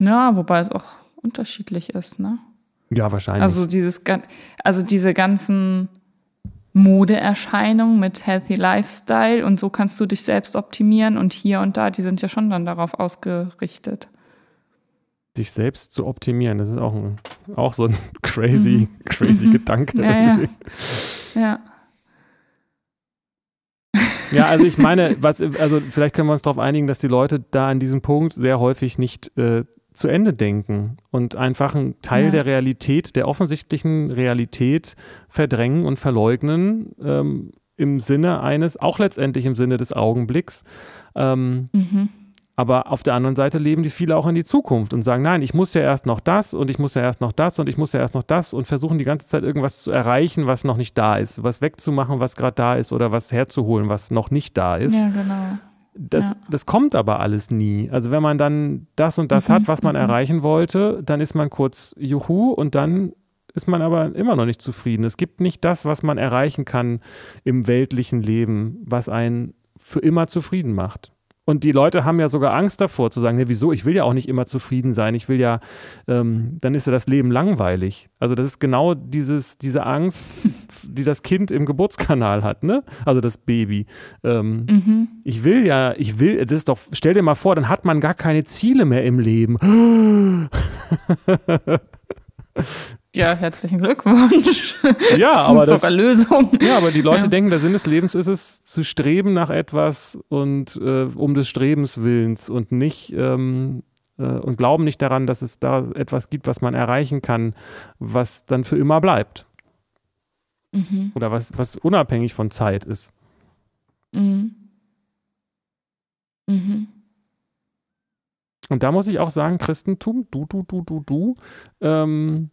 Ja, wobei es auch unterschiedlich ist, ne? Ja, wahrscheinlich. Also dieses also diese ganzen Modeerscheinungen mit Healthy Lifestyle und so kannst du dich selbst optimieren und hier und da, die sind ja schon dann darauf ausgerichtet. sich selbst zu optimieren, das ist auch, ein, auch so ein crazy, crazy Gedanke. Mhm. Ja, ja. Ja. Ja, also ich meine, was, also vielleicht können wir uns darauf einigen, dass die Leute da an diesem Punkt sehr häufig nicht äh, zu Ende denken und einfach einen Teil Ja. der Realität, der offensichtlichen Realität verdrängen und verleugnen ähm, im Sinne eines, auch letztendlich im Sinne des Augenblicks. Ähm, Mhm. aber auf der anderen Seite leben die viele auch in die Zukunft und sagen, nein, ich muss ja erst noch das und ich muss ja erst noch das und ich muss ja erst noch das und versuchen die ganze Zeit irgendwas zu erreichen, was noch nicht da ist, was wegzumachen, was gerade da ist oder was herzuholen, was noch nicht da ist. Ja, genau. Das, Ja. das kommt aber alles nie. Also wenn man dann das und das Mhm, hat, was man mhm. erreichen wollte, dann ist man kurz Juhu und dann ist man aber immer noch nicht zufrieden. Es gibt nicht das, was man erreichen kann im weltlichen Leben, was einen für immer zufrieden macht. Und die Leute haben ja sogar Angst davor zu sagen, nee, wieso, ich will ja auch nicht immer zufrieden sein, ich will ja, ähm, dann ist ja das Leben langweilig. Also das ist genau dieses, diese Angst, die das Kind im Geburtskanal hat, ne? Also das Baby. Ähm, Mhm. ich will ja, ich will, das ist doch, stell dir mal vor, dann hat man gar keine Ziele mehr im Leben. Ja, herzlichen Glückwunsch. Ja, das aber ist das, doch Erlösung. ja, aber die Leute Ja. denken, der Sinn des Lebens ist es, zu streben nach etwas und äh, um des Strebens willens und nicht ähm, äh, und glauben nicht daran, dass es da etwas gibt, was man erreichen kann, was dann für immer bleibt Mhm. oder was, was unabhängig von Zeit ist. Mhm. Mhm. Und da muss ich auch sagen, Christentum, du, du, du, du, du, ähm,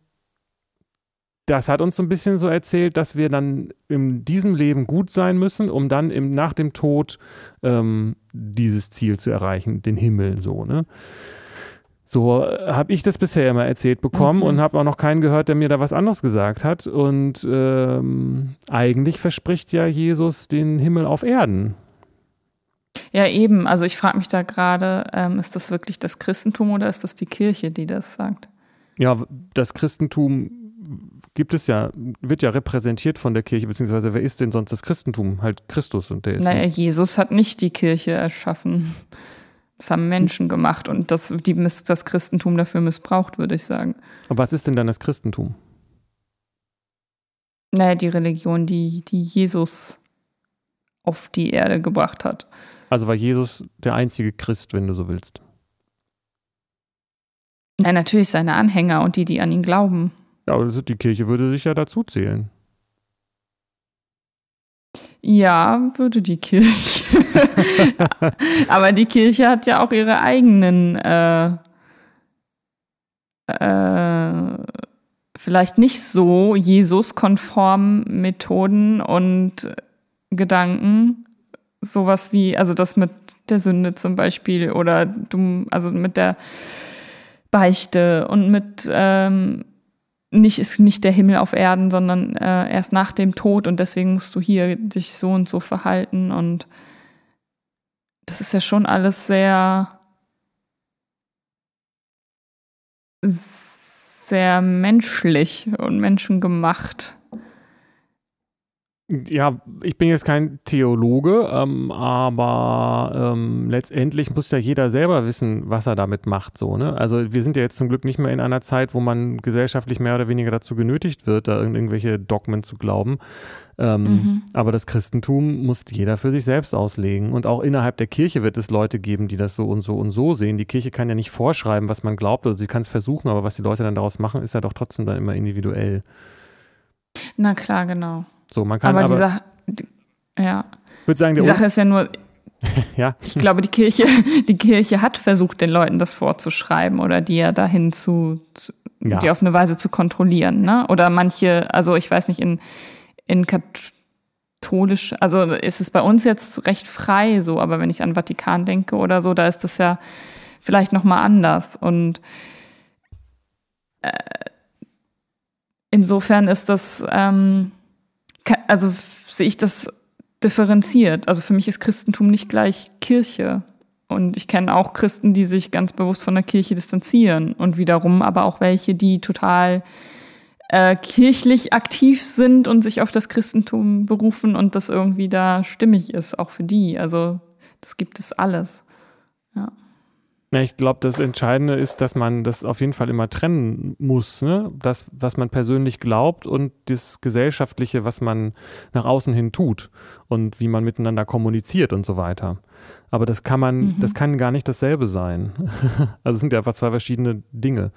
das hat uns so ein bisschen so erzählt, dass wir dann in diesem Leben gut sein müssen, um dann im, nach dem Tod ähm, dieses Ziel zu erreichen, den Himmel so, ne? So habe ich das bisher immer erzählt bekommen Mhm. und habe auch noch keinen gehört, der mir da was anderes gesagt hat. Und ähm, eigentlich verspricht ja Jesus den Himmel auf Erden. Ja, eben. Also ich frage mich da gerade, ähm, ist das wirklich das Christentum oder ist das die Kirche, die das sagt? Ja, das Christentum gibt es ja, wird ja repräsentiert von der Kirche, beziehungsweise wer ist denn sonst das Christentum? Halt Christus und der ist. Naja, Jesus hat nicht die Kirche erschaffen. Das haben Menschen gemacht und das, die das Christentum dafür missbraucht, würde ich sagen. Aber was ist denn dann das Christentum? Naja, die Religion, die, die Jesus auf die Erde gebracht hat. Also war Jesus der einzige Christ, wenn du so willst. Nein, natürlich seine Anhänger und die, die an ihn glauben. Ja, aber das- die Kirche würde sich ja dazu zählen. Ja, würde die Kirche. Aber die Kirche hat ja auch ihre eigenen, äh, äh, vielleicht nicht so Jesus-konformen Methoden und Gedanken. Sowas wie, also das mit der Sünde zum Beispiel oder du, also mit der Beichte und mit ähm, nicht ist nicht der Himmel auf Erden, sondern äh, erst nach dem Tod und deswegen musst du hier dich so und so verhalten und das ist ja schon alles sehr sehr menschlich und menschengemacht. Ja, ich bin jetzt kein Theologe, ähm, aber ähm, letztendlich muss ja jeder selber wissen, was er damit macht. So, ne? Also wir sind ja jetzt zum Glück nicht mehr in einer Zeit, wo man gesellschaftlich mehr oder weniger dazu genötigt wird, da irgend- irgendwelche Dogmen zu glauben. Ähm, Mhm. Aber das Christentum muss jeder für sich selbst auslegen. Und auch innerhalb der Kirche wird es Leute geben, die das so und so und so sehen. Die Kirche kann ja nicht vorschreiben, was man glaubt. Also sie kann es versuchen, aber was die Leute dann daraus machen, ist ja doch trotzdem dann immer individuell. Na klar, genau. So, man kann Aber, aber, dieser, ja. Ich würde sagen, die Sache ist ja nur, ja. ich glaube, die Kirche, die Kirche hat versucht, den Leuten das vorzuschreiben oder die ja dahin zu, zu ja. die auf eine Weise zu kontrollieren, ne? Oder manche, also ich weiß nicht, in, in katholisch, also ist es bei uns jetzt recht frei so, aber wenn ich an Vatikan denke oder so, da ist das ja vielleicht nochmal anders. Und äh, insofern ist das, ähm, also sehe ich das differenziert. Also für mich ist Christentum nicht gleich Kirche. Und ich kenne auch Christen, die sich ganz bewusst von der Kirche distanzieren und wiederum aber auch welche, die total äh, kirchlich aktiv sind und sich auf das Christentum berufen und das irgendwie da stimmig ist, auch für die. Also das gibt es alles. Ja. Ja, ich glaube, das Entscheidende ist, dass man das auf jeden Fall immer trennen muss. Ne? Das, was man persönlich glaubt und das Gesellschaftliche, was man nach außen hin tut und wie man miteinander kommuniziert und so weiter. Aber das kann man, mhm. das kann gar nicht dasselbe sein. also es sind ja einfach zwei verschiedene Dinge.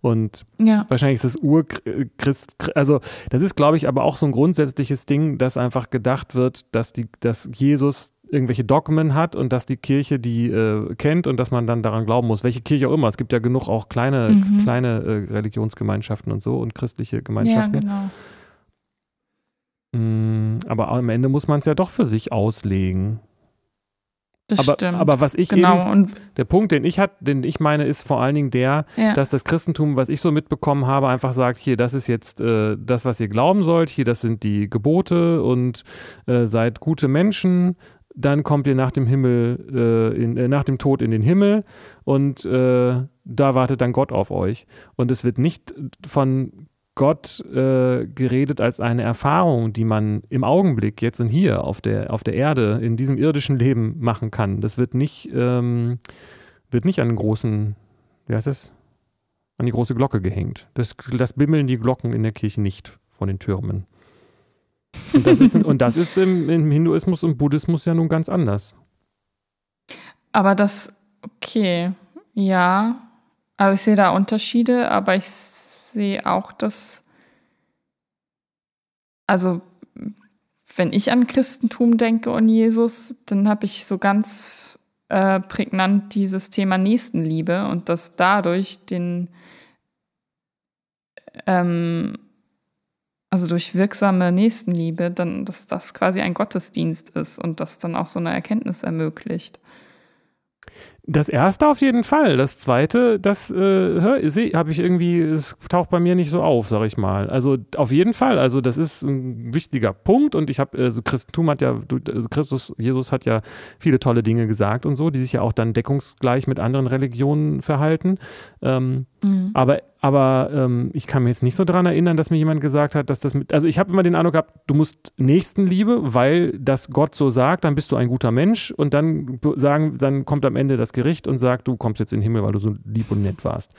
Und ja. wahrscheinlich ist das Urchrist, also das ist, glaube ich, aber auch so ein grundsätzliches Ding, dass einfach gedacht wird, dass die, dass Jesus irgendwelche Dogmen hat und dass die Kirche die äh, kennt und dass man dann daran glauben muss, welche Kirche auch immer. Es gibt ja genug auch kleine, mhm. kleine äh, Religionsgemeinschaften und so und christliche Gemeinschaften. Ja, genau. Mm, aber am Ende muss man es ja doch für sich auslegen. Das aber, stimmt. aber was ich genau. eben, und der Punkt, den ich hat, den ich meine, ist vor allen Dingen der, ja. dass das Christentum, was ich so mitbekommen habe, einfach sagt, hier, das ist jetzt äh, das, was ihr glauben sollt, hier, das sind die Gebote und äh, seid gute Menschen, dann kommt ihr nach dem Himmel, äh, in, äh, nach dem Tod in den Himmel und äh, da wartet dann Gott auf euch. Und es wird nicht von Gott äh, geredet als eine Erfahrung, die man im Augenblick jetzt und hier auf der, auf der Erde, in diesem irdischen Leben machen kann. Das wird nicht, ähm, wird nicht an den großen, wie heißt das? An die große Glocke gehängt. Das, das bimmeln die Glocken in der Kirche nicht von den Türmen. Und das ist, und das ist im, im Hinduismus und Buddhismus ja nun ganz anders. Aber das, okay, ja. Also ich sehe da Unterschiede, aber ich sehe auch, dass, also wenn ich an Christentum denke und Jesus, dann habe ich so ganz äh, prägnant dieses Thema Nächstenliebe und dass dadurch den ähm, also durch wirksame Nächstenliebe, dann, dass das quasi ein Gottesdienst ist und das dann auch so eine Erkenntnis ermöglicht. Das erste auf jeden Fall. Das zweite, das äh, habe ich irgendwie, es taucht bei mir nicht so auf, sag ich mal. Also auf jeden Fall. Also das ist ein wichtiger Punkt und ich habe, also Christentum hat ja, also Christus, Jesus hat ja viele tolle Dinge gesagt und so, die sich ja auch dann deckungsgleich mit anderen Religionen verhalten. Ähm, mhm. Aber aber ähm, ich kann mir jetzt nicht so daran erinnern, dass mir jemand gesagt hat, dass das mit. Also ich habe immer den Eindruck gehabt, du musst Nächstenliebe, weil das Gott so sagt, dann bist du ein guter Mensch und dann sagen, dann kommt am Ende das Gericht und sagt, du kommst jetzt in den Himmel, weil du so lieb und nett warst.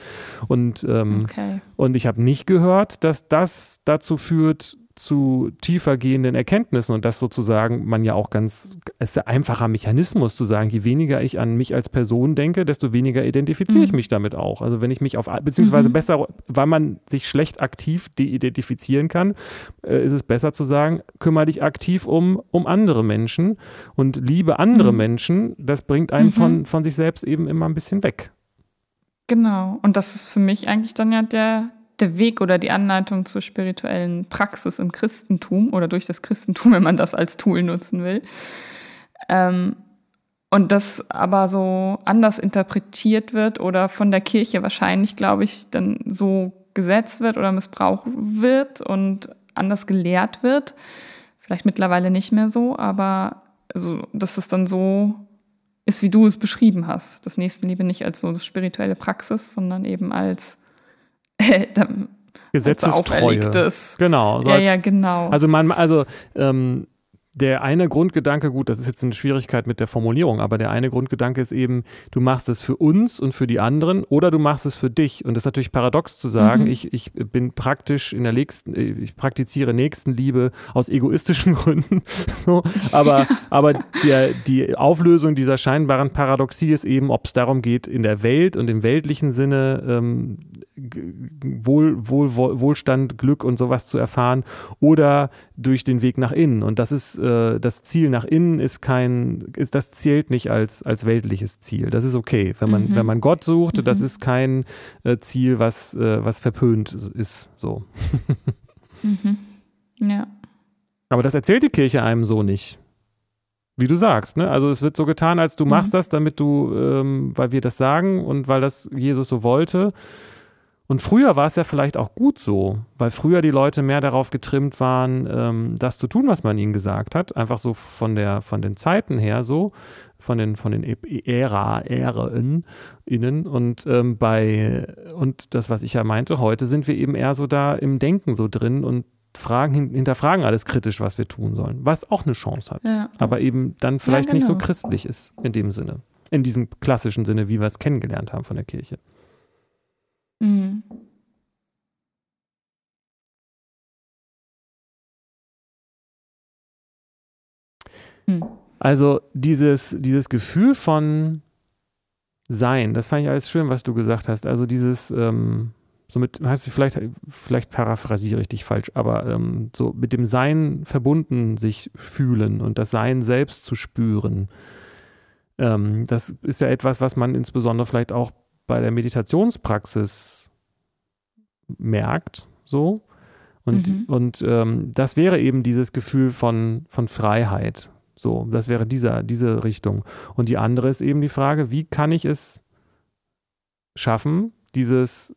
Und, ähm, okay. und ich habe nicht gehört, dass das dazu führt, zu tiefer gehenden Erkenntnissen und das sozusagen man ja auch ganz, es ist ein einfacher Mechanismus zu sagen, je weniger ich an mich als Person denke, desto weniger identifiziere mhm. ich mich damit auch. Also wenn ich mich auf, beziehungsweise mhm. besser, weil man sich schlecht aktiv de-identifizieren kann, äh, ist es besser zu sagen, kümmere dich aktiv um, um andere Menschen und liebe andere mhm. Menschen, das bringt einen von, mhm. von sich selbst eben immer ein bisschen weg. Genau. Und das ist für mich eigentlich dann ja der, der Weg oder die Anleitung zur spirituellen Praxis im Christentum oder durch das Christentum, wenn man das als Tool nutzen will. Ähm, und das aber so anders interpretiert wird oder von der Kirche wahrscheinlich, glaube ich, dann so gesetzt wird oder missbraucht wird und anders gelehrt wird. Vielleicht mittlerweile nicht mehr so, aber also, dass es dann so ist, wie du es beschrieben hast. Das Nächstenliebe nicht als so spirituelle Praxis, sondern eben als Gesetzestreue. Genau. So ja, als, ja, genau. Also man, also ähm, der eine Grundgedanke, gut, das ist jetzt eine Schwierigkeit mit der Formulierung, aber der eine Grundgedanke ist eben, du machst es für uns und für die anderen oder du machst es für dich. Und das ist natürlich paradox zu sagen, mhm. ich, ich bin praktisch in der nächsten, ich praktiziere Nächstenliebe aus egoistischen Gründen. so, aber aber der, die Auflösung dieser scheinbaren Paradoxie ist eben, ob es darum geht, in der Welt und im weltlichen Sinne ähm, Wohl, Wohl, Wohlstand, Glück und sowas zu erfahren oder durch den Weg nach innen. Und das ist äh, das Ziel nach innen ist kein, ist das zählt nicht als, als weltliches Ziel. Das ist okay. Wenn man, mhm. wenn man Gott sucht, mhm. das ist kein äh, Ziel, was, äh, was verpönt ist. So. mhm. Ja. Aber das erzählt die Kirche einem so nicht. Wie du sagst, ne? Also es wird so getan, als du mhm. machst das, damit du, ähm, weil wir das sagen und weil das Jesus so wollte. Und früher war es ja vielleicht auch gut so, weil früher die Leute mehr darauf getrimmt waren, ähm, das zu tun, was man ihnen gesagt hat. Einfach so von der, von den Zeiten her so, von den, von den Ära, Ären innen. Und ähm, bei, und das, was ich ja meinte, heute sind wir eben eher so da im Denken so drin und fragen, hinterfragen alles kritisch, was wir tun sollen, was auch eine Chance hat, ja. aber eben dann vielleicht ja, genau. nicht so genau. christlich ist in dem Sinne, in diesem klassischen Sinne, wie wir es kennengelernt haben von der Kirche. Mhm. Hm. Also dieses, dieses Gefühl von Sein, das fand ich alles schön, was du gesagt hast. Also dieses, ähm, somit heißt es vielleicht, vielleicht paraphrasiere ich dich falsch, aber ähm, so mit dem Sein verbunden sich fühlen und das Sein selbst zu spüren. Ähm, das ist ja etwas, was man insbesondere vielleicht auch bei der Meditationspraxis merkt, so. Und, mhm. und ähm, das wäre eben dieses Gefühl von, von Freiheit. So, das wäre dieser, diese Richtung. Und die andere ist eben die Frage, wie kann ich es schaffen, dieses,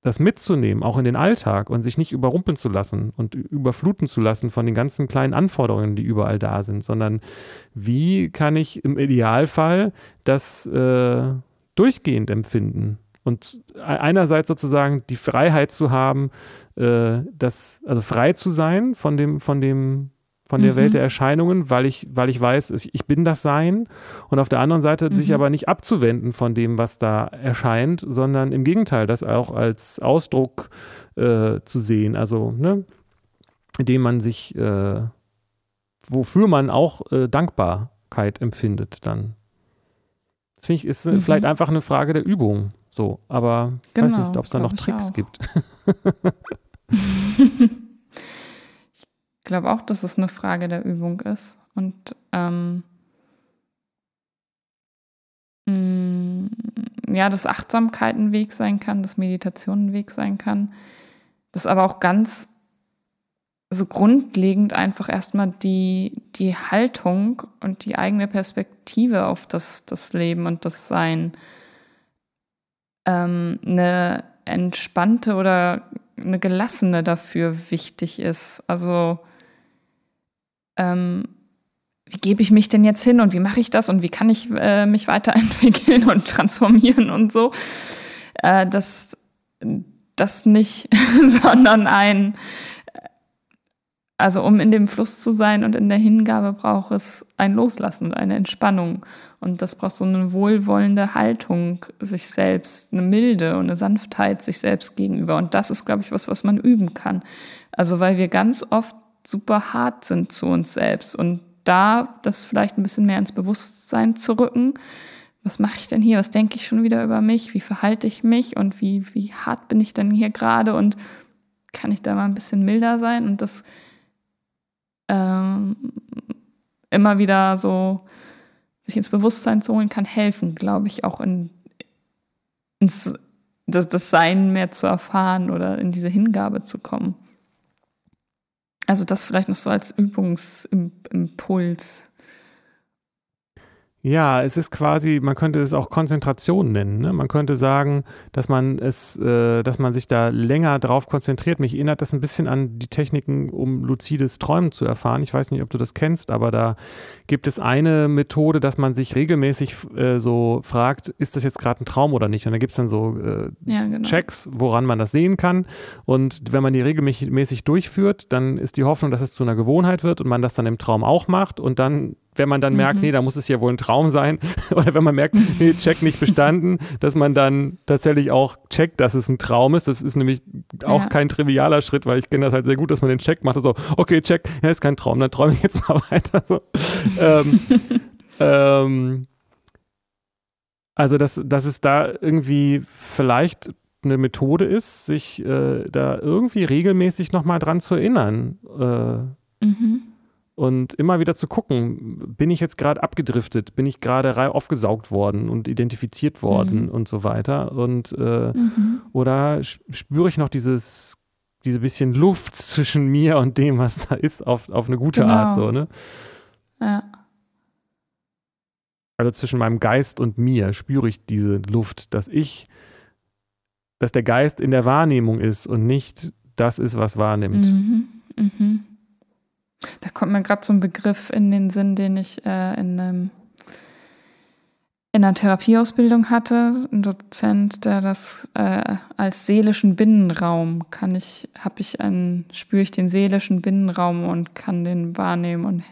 das mitzunehmen, auch in den Alltag und sich nicht überrumpeln zu lassen und überfluten zu lassen von den ganzen kleinen Anforderungen, die überall da sind, sondern wie kann ich im Idealfall das äh, durchgehend empfinden? Und einerseits sozusagen die Freiheit zu haben, äh, das, also frei zu sein von dem, von dem von der mhm. Welt der Erscheinungen, weil ich, weil ich weiß, ich bin das Sein und auf der anderen Seite mhm. sich aber nicht abzuwenden von dem, was da erscheint, sondern im Gegenteil, das auch als Ausdruck äh, zu sehen, also ne, indem man sich, äh, wofür man auch äh, Dankbarkeit empfindet dann. Das finde ich, ist mhm. vielleicht einfach eine Frage der Übung, so, aber ich genau, weiß nicht, ob es da noch Tricks gibt. Ich glaube auch, dass es eine Frage der Übung ist. Und ähm, mh, mm, ja, dass Achtsamkeit ein Weg sein kann, dass Meditation ein Weg sein kann. Dass aber auch ganz so grundlegend einfach erstmal die, die Haltung und die eigene Perspektive auf das, das Leben und das Sein ähm, eine entspannte oder eine gelassene dafür wichtig ist. Also ähm, wie gebe ich mich denn jetzt hin und wie mache ich das und wie kann ich äh, mich weiterentwickeln und transformieren und so. Äh, das, das nicht, sondern ein, also um in dem Fluss zu sein und in der Hingabe braucht es ein Loslassen und eine Entspannung. Und das braucht so eine wohlwollende Haltung sich selbst, eine Milde und eine Sanftheit sich selbst gegenüber. Und das ist, glaube ich, was, was man üben kann. Also weil wir ganz oft super hart sind zu uns selbst und da das vielleicht ein bisschen mehr ins Bewusstsein zu rücken. Was mache ich denn hier? Was denke ich schon wieder über mich? Wie verhalte ich mich? Und wie, wie hart bin ich denn hier gerade? Und kann ich da mal ein bisschen milder sein? Und das ähm, immer wieder so sich ins Bewusstsein zu holen, kann helfen, glaube ich, auch in, ins das, das Sein mehr zu erfahren oder in diese Hingabe zu kommen. Also das vielleicht noch so als Übungsimpuls. Ja, es ist quasi, man könnte es auch Konzentration nennen. Ne? Man könnte sagen, dass man es, äh, dass man sich da länger drauf konzentriert. Mich erinnert das ein bisschen an die Techniken, um luzides Träumen zu erfahren. Ich weiß nicht, ob du das kennst, aber da gibt es eine Methode, dass man sich regelmäßig äh, so fragt, ist das jetzt gerade ein Traum oder nicht? Und da gibt es dann so äh, ja, genau. Checks, woran man das sehen kann. Und wenn man die regelmäßig durchführt, dann ist die Hoffnung, dass es zu einer Gewohnheit wird und man das dann im Traum auch macht und dann wenn man dann merkt, mhm. nee, da muss es ja wohl ein Traum sein, oder wenn man merkt, nee, Check nicht bestanden, dass man dann tatsächlich auch checkt, dass es ein Traum ist. Das ist nämlich auch ja. kein trivialer Schritt, weil ich kenne das halt sehr gut, dass man den Check macht. So, okay, Check, ja, ist kein Traum, dann träume ich jetzt mal weiter. So. ähm, ähm, also, dass, dass es da irgendwie vielleicht eine Methode ist, sich äh, da irgendwie regelmäßig nochmal dran zu erinnern. Äh, mhm. Und immer wieder zu gucken, bin ich jetzt gerade abgedriftet, bin ich gerade aufgesaugt worden und identifiziert worden mhm. und so weiter. Und äh, mhm. oder spüre ich noch dieses, diese bisschen Luft zwischen mir und dem, was da ist, auf, auf eine gute genau. Art, so, ne? Ja. Also zwischen meinem Geist und mir spüre ich diese Luft, dass ich, dass der Geist in der Wahrnehmung ist und nicht das ist, was wahrnimmt. Mhm. Mhm. Da kommt mir gerade so ein Begriff in den Sinn, den ich äh, in, einem, in einer Therapieausbildung hatte. Ein Dozent, der das äh, als seelischen Binnenraum kann ich, habe ich einen, spüre ich den seelischen Binnenraum und kann den wahrnehmen und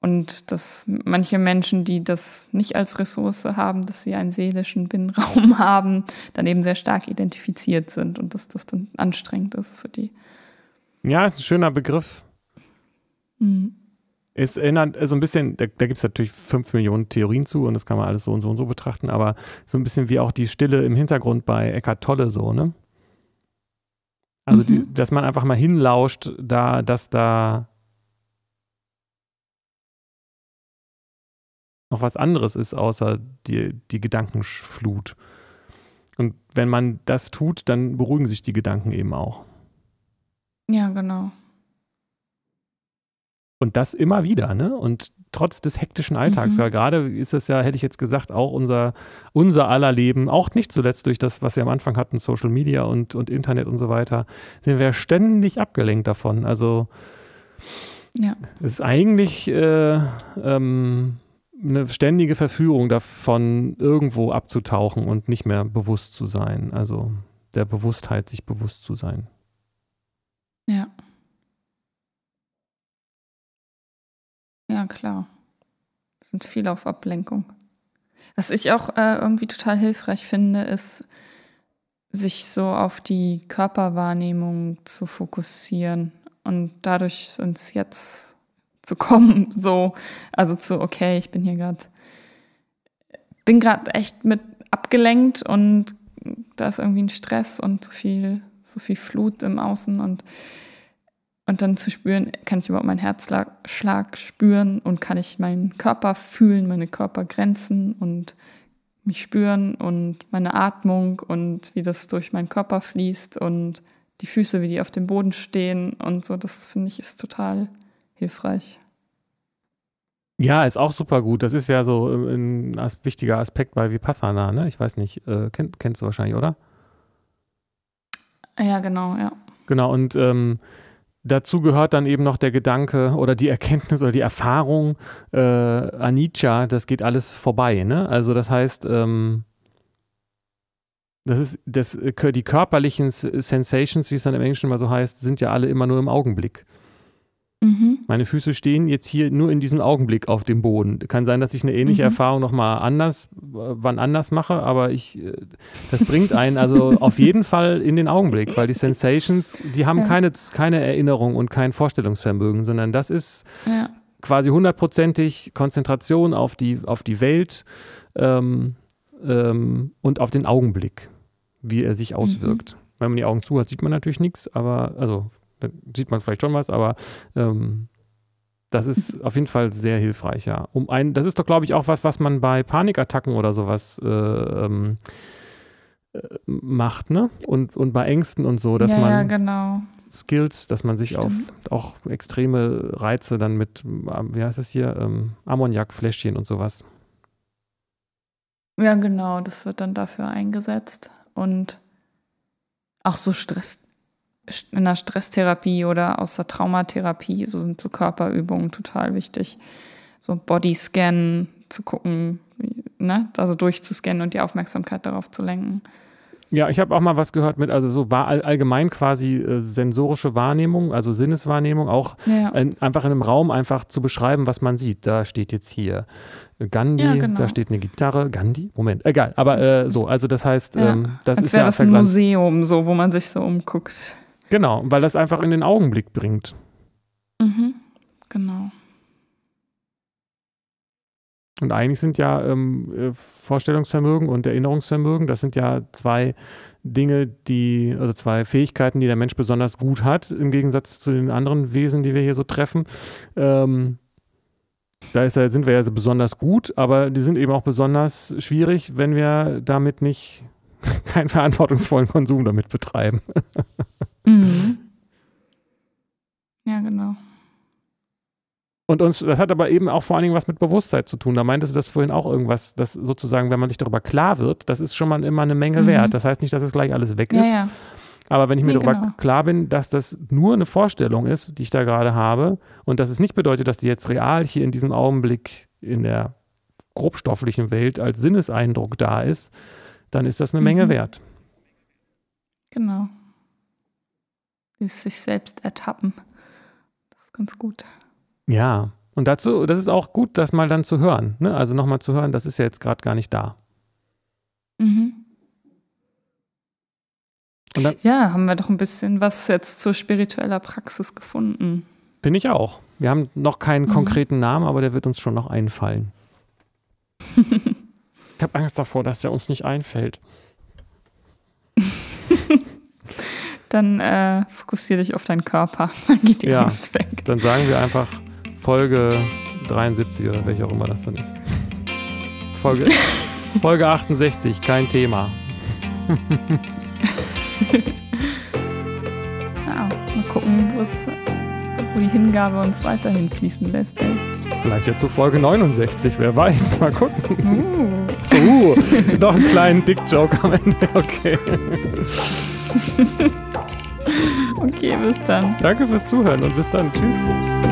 und dass manche Menschen, die das nicht als Ressource haben, dass sie einen seelischen Binnenraum haben, dann eben sehr stark identifiziert sind und dass das dann anstrengend ist für die. Ja, ist ein schöner Begriff. Mhm. Es erinnert so ein bisschen, da, da gibt es natürlich fünf Millionen Theorien zu und das kann man alles so und so und so betrachten, aber so ein bisschen wie auch die Stille im Hintergrund bei Eckart Tolle so, ne? Also, mhm. die, dass man einfach mal hinlauscht, da, dass da noch was anderes ist, außer die, die Gedankenflut. Und wenn man das tut, dann beruhigen sich die Gedanken eben auch. Ja, genau. Und das immer wieder, ne? Und trotz des hektischen Alltags, mhm. ja, gerade ist es ja, hätte ich jetzt gesagt, auch unser, unser aller Leben, auch nicht zuletzt durch das, was wir am Anfang hatten, Social Media und, und Internet und so weiter, sind wir ständig abgelenkt davon. Also ja. es ist eigentlich äh, ähm, eine ständige Verführung davon, irgendwo abzutauchen und nicht mehr bewusst zu sein. Also der Bewusstheit, sich bewusst zu sein. Ja. Klar. Wir sind viel auf Ablenkung. Was ich auch äh, irgendwie total hilfreich finde, ist, sich so auf die Körperwahrnehmung zu fokussieren und dadurch ins Jetzt zu kommen. So, also zu, okay, ich bin hier gerade, bin gerade echt mit abgelenkt und da ist irgendwie ein Stress und so viel, so viel Flut im Außen und und dann zu spüren, kann ich überhaupt meinen Herzschlag spüren und kann ich meinen Körper fühlen, meine Körpergrenzen und mich spüren und meine Atmung und wie das durch meinen Körper fließt und die Füße, wie die auf dem Boden stehen und so, das finde ich ist total hilfreich. Ja, ist auch super gut. Das ist ja so ein wichtiger Aspekt bei Vipassana, ne? Ich weiß nicht, äh, kenn, kennst du wahrscheinlich, oder? Ja, genau, ja. Genau, und ähm, Dazu gehört dann eben noch der Gedanke oder die Erkenntnis oder die Erfahrung, äh, Anicca, das geht alles vorbei. Ne? Also das heißt, ähm, das ist, das, die körperlichen Sensations, wie es dann im Englischen immer so heißt, sind ja alle immer nur im Augenblick. Mhm. Meine Füße stehen jetzt hier nur in diesem Augenblick auf dem Boden. Kann sein, dass ich eine ähnliche mhm. Erfahrung nochmal anders, wann anders mache, aber ich, äh, das bringt einen also auf jeden Fall in den Augenblick, weil die Sensations, die haben ja. keine, keine Erinnerung und kein Vorstellungsvermögen, sondern das ist ja. quasi hundertprozentig Konzentration auf die, auf die Welt ähm, ähm, und auf den Augenblick, wie er sich auswirkt. Mhm. Wenn man die Augen zu hat, sieht man natürlich nichts, aber also dann sieht man vielleicht schon was, aber ähm, das ist auf jeden Fall sehr hilfreich, ja. Um ein, das ist doch, glaube ich, auch was, was man bei Panikattacken oder sowas äh, ähm, äh, macht, ne? Und, und bei Ängsten und so, dass ja, man ja, genau. Skills, dass man sich Stimmt. auf auch extreme Reize dann mit, ähm, wie heißt es hier, ähm, Ammoniakfläschchen und sowas. Ja, genau, das wird dann dafür eingesetzt. Und auch so Stress, in der Stresstherapie oder aus der Traumatherapie, so sind so Körperübungen total wichtig. So Bodyscan zu gucken, ne? also durchzuscannen und die Aufmerksamkeit darauf zu lenken. Ja, ich habe auch mal was gehört mit, also so war allgemein quasi äh, sensorische Wahrnehmung, also Sinneswahrnehmung, auch ja. in, einfach in einem Raum einfach zu beschreiben, was man sieht. Da steht jetzt hier Gandhi, ja, genau. da steht eine Gitarre, Gandhi, Moment, egal, aber äh, so, also das heißt, ja. ähm, das Als ist ja das ein Museum, so, wo man sich so umguckt. Genau, weil das einfach in den Augenblick bringt. Mhm, genau. Und eigentlich sind ja ähm, äh, Vorstellungsvermögen und Erinnerungsvermögen, das sind ja zwei Dinge, die, also zwei Fähigkeiten, die der Mensch besonders gut hat, im Gegensatz zu den anderen Wesen, die wir hier so treffen. Ähm, da ist, sind wir ja so besonders gut, aber die sind eben auch besonders schwierig, wenn wir damit nicht keinen verantwortungsvollen Konsum damit betreiben. Mhm. Ja, genau. Und uns, das hat aber eben auch vor allen Dingen was mit Bewusstsein zu tun. Da meintest du das vorhin auch irgendwas, dass sozusagen, wenn man sich darüber klar wird, das ist schon mal immer eine Menge mhm. wert. Das heißt nicht, dass es gleich alles weg ist. Ja, ja. Aber wenn ich mir nee, darüber genau. klar bin, dass das nur eine Vorstellung ist, die ich da gerade habe, und dass es nicht bedeutet, dass die jetzt real hier in diesem Augenblick in der grobstofflichen Welt als Sinneseindruck da ist, dann ist das eine mhm. Menge wert. Genau. Ist sich selbst ertappen. Das ist ganz gut. Ja, und dazu, das ist auch gut, das mal dann zu hören. Ne? Also nochmal zu hören, das ist ja jetzt gerade gar nicht da. Mhm. Dann, ja, haben wir doch ein bisschen was jetzt zu spiritueller Praxis gefunden. Bin ich auch. Wir haben noch keinen mhm. konkreten Namen, aber der wird uns schon noch einfallen. ich habe Angst davor, dass der uns nicht einfällt. Dann äh, fokussiere dich auf deinen Körper. Dann geht die ja, Angst weg. Dann sagen wir einfach Folge 73 oder welche auch immer das dann ist. ist Folge, Folge 68, kein Thema. ja, mal gucken, wo die Hingabe uns weiterhin fließen lässt. Ey. Vielleicht ja zu Folge 69, wer weiß. Mal gucken. Uh, uh noch einen kleinen Dick-Joke am Ende. Okay. Okay, bis dann. Danke fürs Zuhören und bis dann. Tschüss.